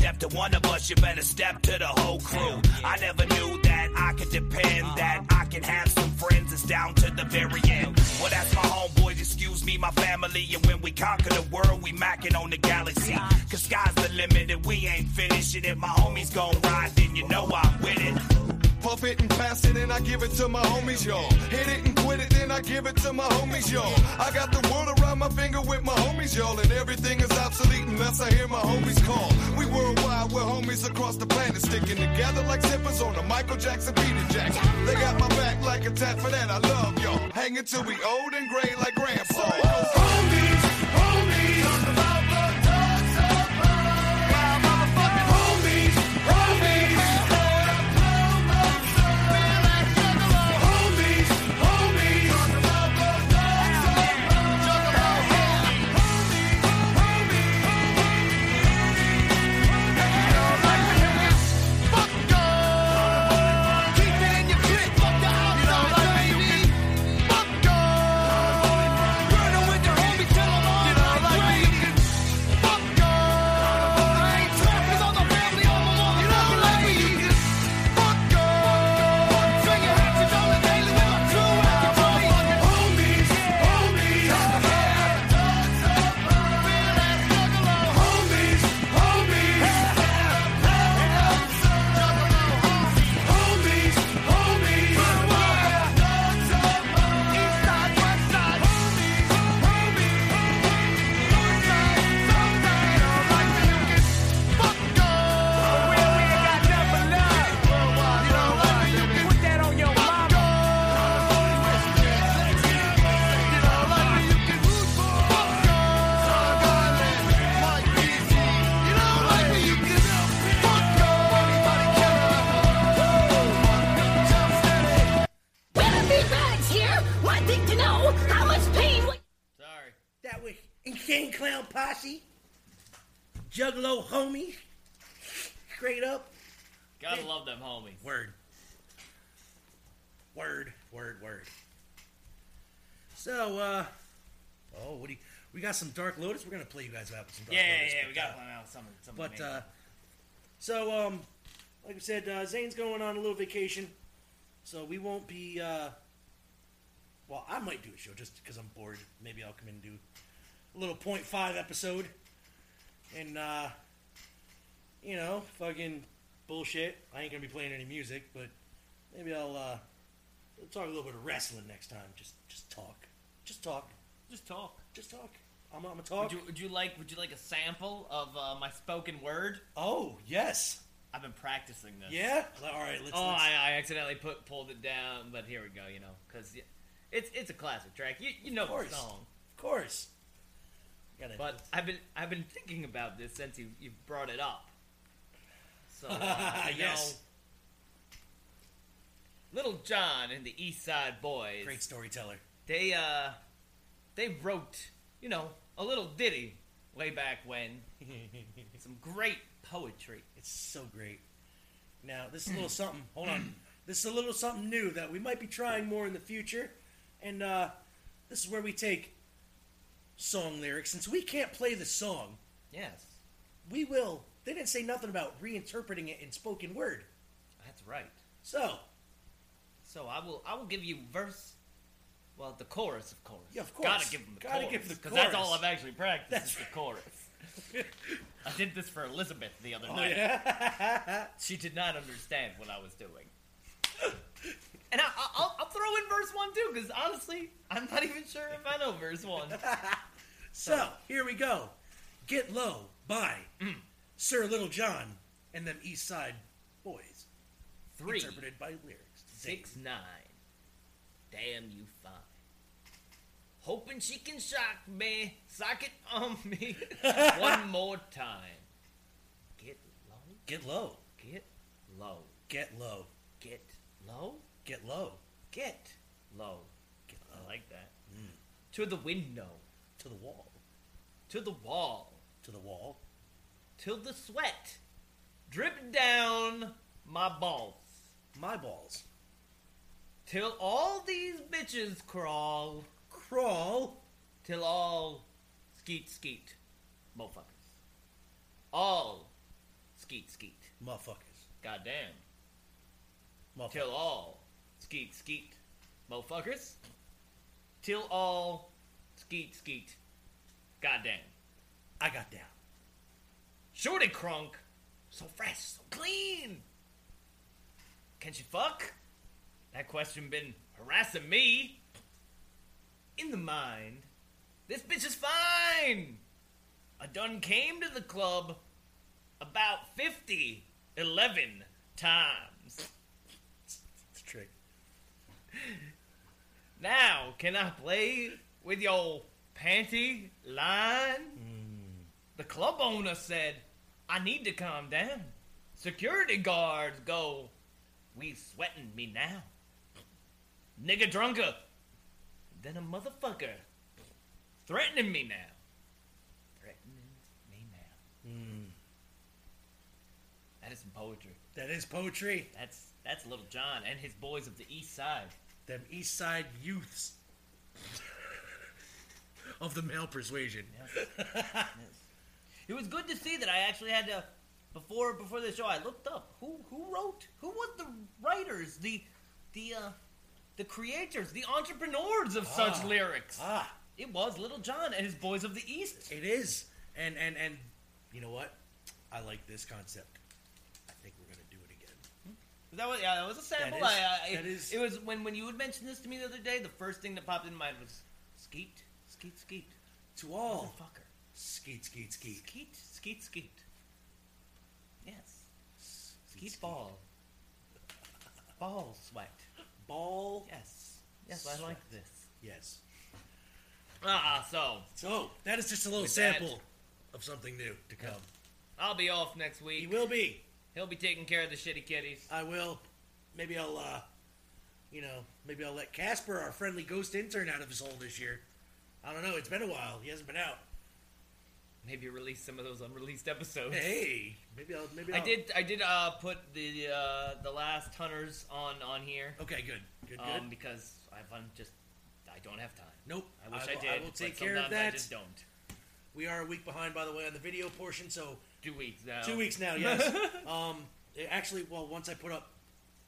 Step to one of us, you better step to the whole crew. I never knew that I could depend, that I can have some friends. It's down to the very end. Well, that's my homeboys, excuse me, my family. And when we conquer the world, we macking on the galaxy. Cause sky's the limit, and we ain't finishing it. My homies gon' ride, then you know I'm with it. Puff it and pass it and I give it to my homies, y'all. Hit it and quit it, then I give it to my homies, y'all. I got the world around my finger with my homies, y'all. And everything is obsolete unless I hear my homies call. We worldwide, we're homies across the planet. Sticking together like zippers on a Michael Jackson Peter Jackson. They got my back like a tat for that. I love y'all. Hanging till we old and gray like grandpa. Homies, So, uh, oh, what do you, we got some Dark Lotus. We're gonna play you guys out with some Dark Yeah, yeah, Lotus. yeah. but, We gotta uh, plan out some, some. But uh, so um, like I said, uh, Zane's going on a little vacation, so we won't be. Uh, well, I might do a show just because I'm bored. Maybe I'll come in and do a little point five episode, and uh, you know, fucking bullshit. I ain't gonna be playing any music, but maybe I'll uh, we'll talk a little bit of wrestling next time. Just just talk, just talk, just talk, just talk. I'm, I'm gonna talk. Would you, would you like? Would you like a sample of uh, my spoken word? Oh yes. I've been practicing this. Yeah? All right, let's- oh, let's- I, I accidentally put pulled it down, but here we go. You know, because it's it's a classic track. You you know the song. Of course. But I've been I've been thinking about this since you you brought it up. So uh, Yes. know, Little John and the East Side Boys. Great storyteller. They uh they wrote you know a little ditty way back when. Some great poetry. It's so great. Now, this is a little something. Hold on. This is a little something new that we might be trying more in the future. And uh, this is where we take song lyrics. Since we can't play the song, Yes, we will. They didn't say nothing about reinterpreting it in spoken word. that's right. So, So I will I will give you verse. Well, the chorus, of course. Yeah, of course. Gotta give them the Gotta chorus. give the Because that's chorus. all I've actually practiced. That's is the chorus. I did this for Elizabeth the other Oh, night. yeah? she did not understand what I was doing. And I, I- I'll, I'll throw in verse one too, because honestly, I'm not even sure if I know verse one. so here we go. Get Low by Mm. Sir Little John and them East Side Boys. Three. Interpreted by lyrics. Six nine. Damn you fine. Hoping she can shock me, sock it on me one more time. Get low. Get low. Get low. Get low. Get low. Get low. Get low. Get low. I like that. Mm. To the window. To the wall. To the wall. To the wall. Till the sweat drip down my balls. My balls. Till all these bitches crawl. Crawl. Till all skeet skeet. Motherfuckers. All skeet skeet. Motherfuckers. Goddamn. Till all skeet skeet motherfuckers. Till all skeet skeet. Goddamn. I got down. Shorty crunk. So fresh, so clean. Can she fuck? That question been harassing me. In the mind, this bitch is fine. I done came to the club about 50, 11 times. It's a trick. Now, can I play with your panty line? Hmm. The club owner said, I need to calm down. Security guards go, we sweating me now. Nigga drunker. Then a motherfucker. Threatening me now. Threatening me now. Mm. That is some poetry. That is poetry. That's that's Little John and his boys of the East Side. Them East Side youths of the male persuasion. It was good to see that I actually had to before before the show. I looked up who who wrote who was the writers the the uh, the creators the entrepreneurs of such Ah. lyrics. Ah, It was Little John and his boys of the East. it is. And and and you know what? I like this concept. I think we're gonna do it again. That was yeah, that was a sample. That is- I, I, that is- It was when when you would mention this to me the other day. The first thing that popped in mind was skeet skeet skeet. To all. Motherfucker. Skeet, skeet, skeet. Skeet skeet skeet. Yes. Skeet ball. Ball sweat. Ball. Yes. Yes, I like this. Yes. Ah, so So that is just a little With that- sample of something new to come. I'll be off next week. He will be. He'll be taking care of the shitty kitties. I will. Maybe I'll, uh, you know, maybe I'll let Casper, our friendly ghost intern, out of his hole this year. I don't know. It's been a while. He hasn't been out. Maybe release some of those unreleased episodes. Hey, maybe I'll. Maybe I I'll, did. I did uh, put the uh, the last hunters on on here. Okay, good, good, Um, good. because I've un- just I don't have time. Nope. I wish I I, did. I will take care of sometimes I just don't. We are a week behind, by the way, on the video portion. So Two weeks now. two weeks now. Yes. um, it actually, well, once I put up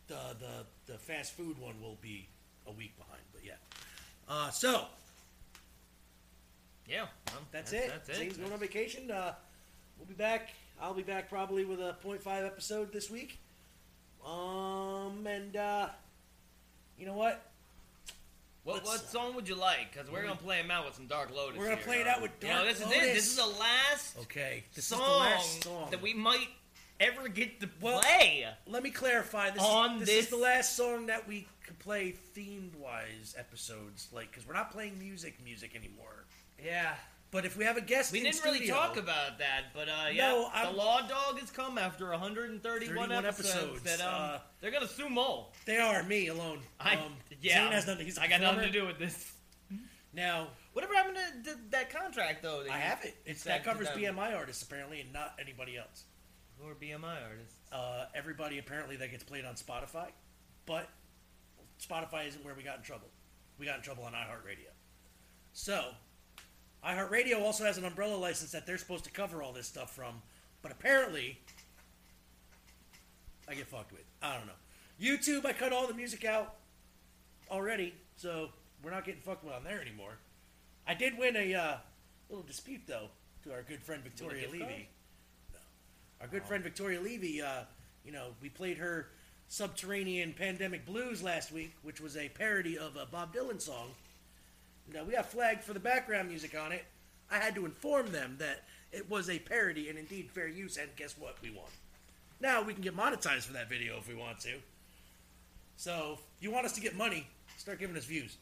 the the the fast food one, will be a week behind. But yeah. Uh, so Yeah, well, that's, that's, it. That's it. Zane's going on vacation. Uh, we'll be back. I'll be back probably with a .5 episode this week. Um, and uh, you know what? What, Let's- what song would you like? Because we're gonna play him out with some Dark Lotus. We're gonna here. play it out with You know, Dark this is it. Lotus. This is the last Okay, this song, is the last song that we might ever get to Well, play. Let me clarify. This, On is, this, this- is the last song that we could play themed wise episodes, like because we're not playing music music anymore. Yeah. But if we have a guest, We didn't really talk about that, but uh, yeah, No, I'm- the Law Dog has come after 131 episodes. episodes, that um, uh, they're gonna sue Mole. They are me alone. I um, yeah, Zane has nothing. He's I got nothing to do with this. Now Whatever happened to, to that contract though? that I have it. It's that covers? BMI artists apparently, and not anybody else. Who are BMI artists? Uh, everybody apparently that gets played on Spotify, but Spotify isn't where we got in trouble. We got in trouble on iHeartRadio. So, iHeartRadio also has an umbrella license that they're supposed to cover all this stuff from, but apparently, I get fucked with. I don't know. YouTube, I cut all the music out already, so we're not getting fucked with on there anymore. I did win a uh, little dispute though to our good friend Victoria Levy. card? Our good friend Victoria Levy, uh, you know, we played her Subterranean Pandemic Blues last week, which was a parody of a Bob Dylan song. Now, we got flagged for the background music on it. I had to inform them that it was a parody and indeed fair use, and guess what? We won. Now, we can get monetized for that video if we want to. So, if you want us to get money, start giving us views.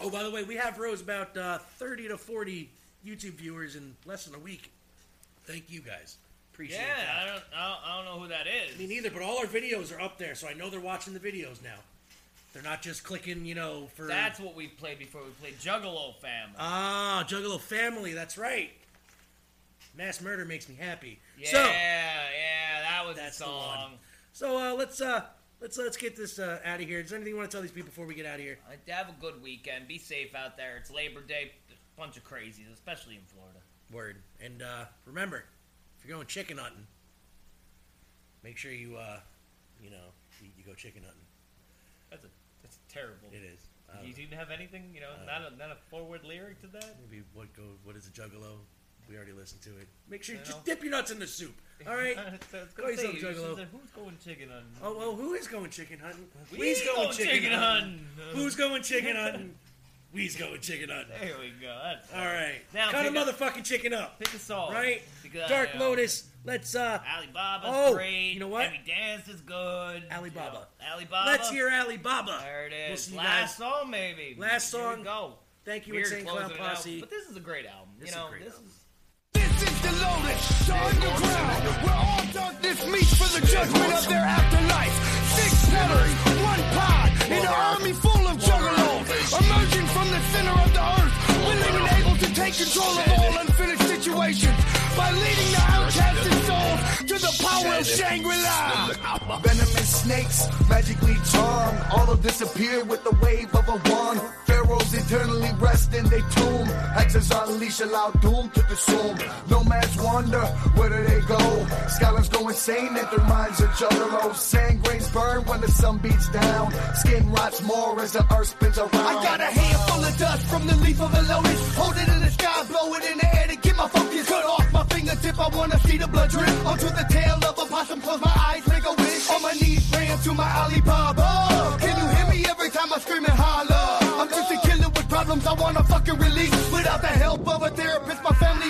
Oh, by the way, we have rose about uh, 30 to 40 YouTube viewers in less than a week. Thank you guys. Appreciate yeah, that. I don't, I don't, I don't know who that is. Me neither, but all our videos are up there, so I know they're watching the videos now. They're not just clicking, you know, for. That's what we played before. We played Juggalo Family. Ah, Juggalo Family, that's right. Mass Murder makes me happy. yeah, So, yeah, that was That's the the song. so uh, let's uh, let's let's get this uh, out of here. Is there anything you want to tell these people before we get out of here? Uh, Have a good weekend. Be safe out there. It's Labor Day. A bunch of crazies, especially in Florida. Word. And uh, remember, if you're going chicken hunting, make sure you uh, you know, you, you go chicken hunting. That's a that's terrible. It is. I You don't have anything? You know, Uh, not a not a forward lyric to that. Maybe what go? What is a juggalo? We already listened to it. Make sure you just dip your nuts in the soup. All right. So Go yourself, you juggalo. who's going chicken hunting? Oh well, who is going chicken hunting? We's going chicken hunting. Who's going chicken hunting? We's going chicken hunting. There we go. That's All right. Now cut a motherfucking chicken up. Pick a song. Right. Dark know, Lotus. Let's uh. Alibaba's Oh, great. you know what? Every dance is good. Alibaba. You know, Alibaba. Let's hear Alibaba. There it We'll is. see you Last guys. song, maybe. Last Here song. we go. Thank you, Weird Insane Clown closing out. Posse. But this is a great album. This you is a know, great this album. is. This is the loaded underground, where all darkness meets for the judgment of their afterlife. Six pillars, one pod, in an army full of juggalos, emerging from the center of the earth, willing and able to take control of all unfinished situations by leading the outcasted souls to the power of Shangri-La. Venomous snakes, magically charmed, all will disappear with the wave of a wand. Pharaohs eternally rest in their tomb. Hexes unleash, allow doom to consume. Nomads wander, where do they go? Scholars go insane at their minds are juggalos. Sand grains burn when the sun beats down. Skin rots more as the earth spins around. I got a handful of dust from the leaf of a lotus. Hold it in the sky, blow it in the air to get my focus. Cut off fingertip, I wanna see the blood drip. Onto the tail of a possum, close my eyes, make a wish. On my knees, praying to my Alibaba. Can you hear me every time I scream and holler? I'm just a killer with problems I wanna fucking release. Without the help of a therapist, my family,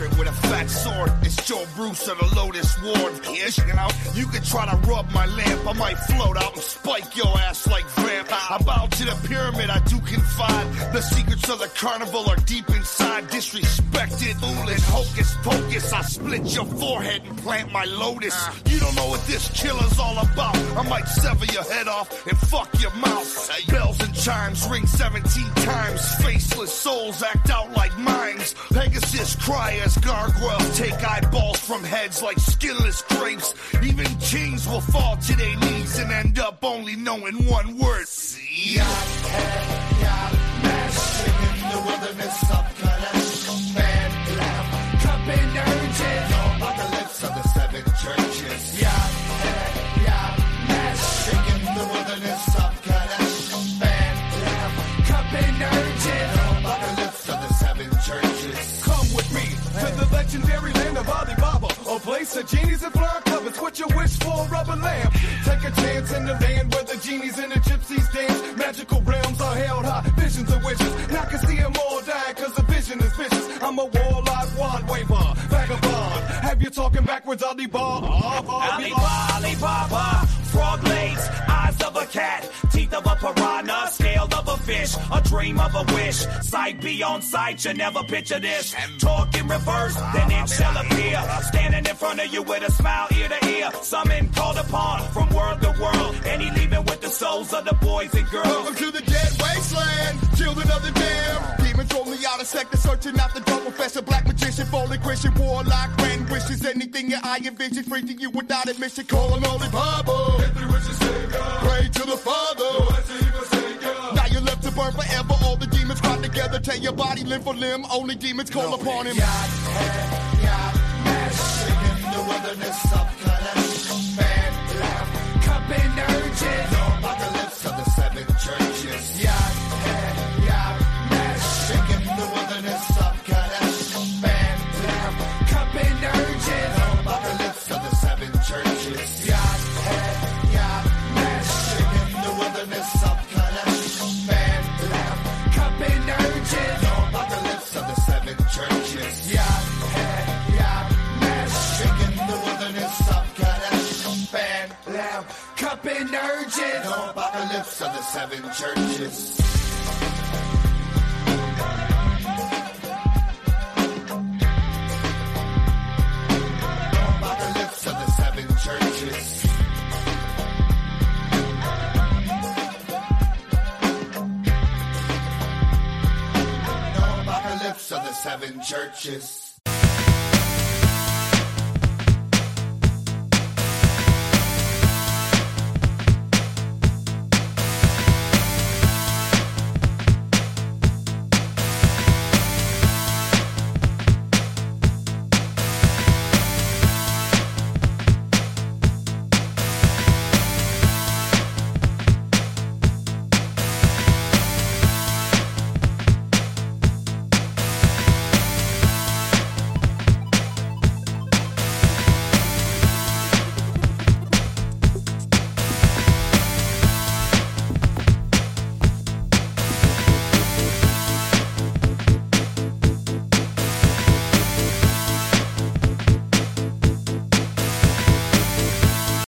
with a fat sword. It's Joe Bruce of the Lotus Ward. Ish, you know, you could try to rub my lamp. I might float out and spike your ass like vamp. I'm bow to the pyramid, I do confide. The secrets of the carnival are deep inside. Disrespected, foolish, hocus pocus. I split your forehead and plant my lotus. You don't know what this killer's all about. I might sever your head off and fuck your mouth. Bells and chimes ring 17 times. Faceless souls act out like mimes. Pegasus cry as gargoyles take eyeballs from heads like skinless grapes. Even kings will fall to their knees and end up only knowing one word. See? The wilderness of place of genies and flying covers. What you wish for, rubber lamp. Take a chance in the land where the genies and the gypsies dance. Magical realms are held high, visions of wishes. And I can see them all die, cause the vision is vicious. I'm a warlock, wand waver, vagabond. Have you talking backwards, Alibaba? Alibaba, Alibaba, frog legs, eyes of a cat, teeth of a piranha, scale of a fish, a dream of a wish. Sight beyond sight, you never picture this. Talk in reverse, then it shall appear. Standing in front of you with a smile ear to ear. Summon called upon from world to world, and he leaving with the souls of the boys and girls. Welcome to the dead wasteland, children of the damned. Demons me out of sector, searching out the dark professor, black magician, fallen Christian, warlock, grand wishes, anything your eye envision, free to you without admission, call him Holy Bible. Pray to the Father. Now you're left to burn forever, all the demons cry together, tear your body limb for limb, only demons call upon him. The wilderness of Kadesh, bad laugh, cup and urgent. Apocalypse of the seven churches. Apocalypse of the seven churches. Apocalypse of the seven churches.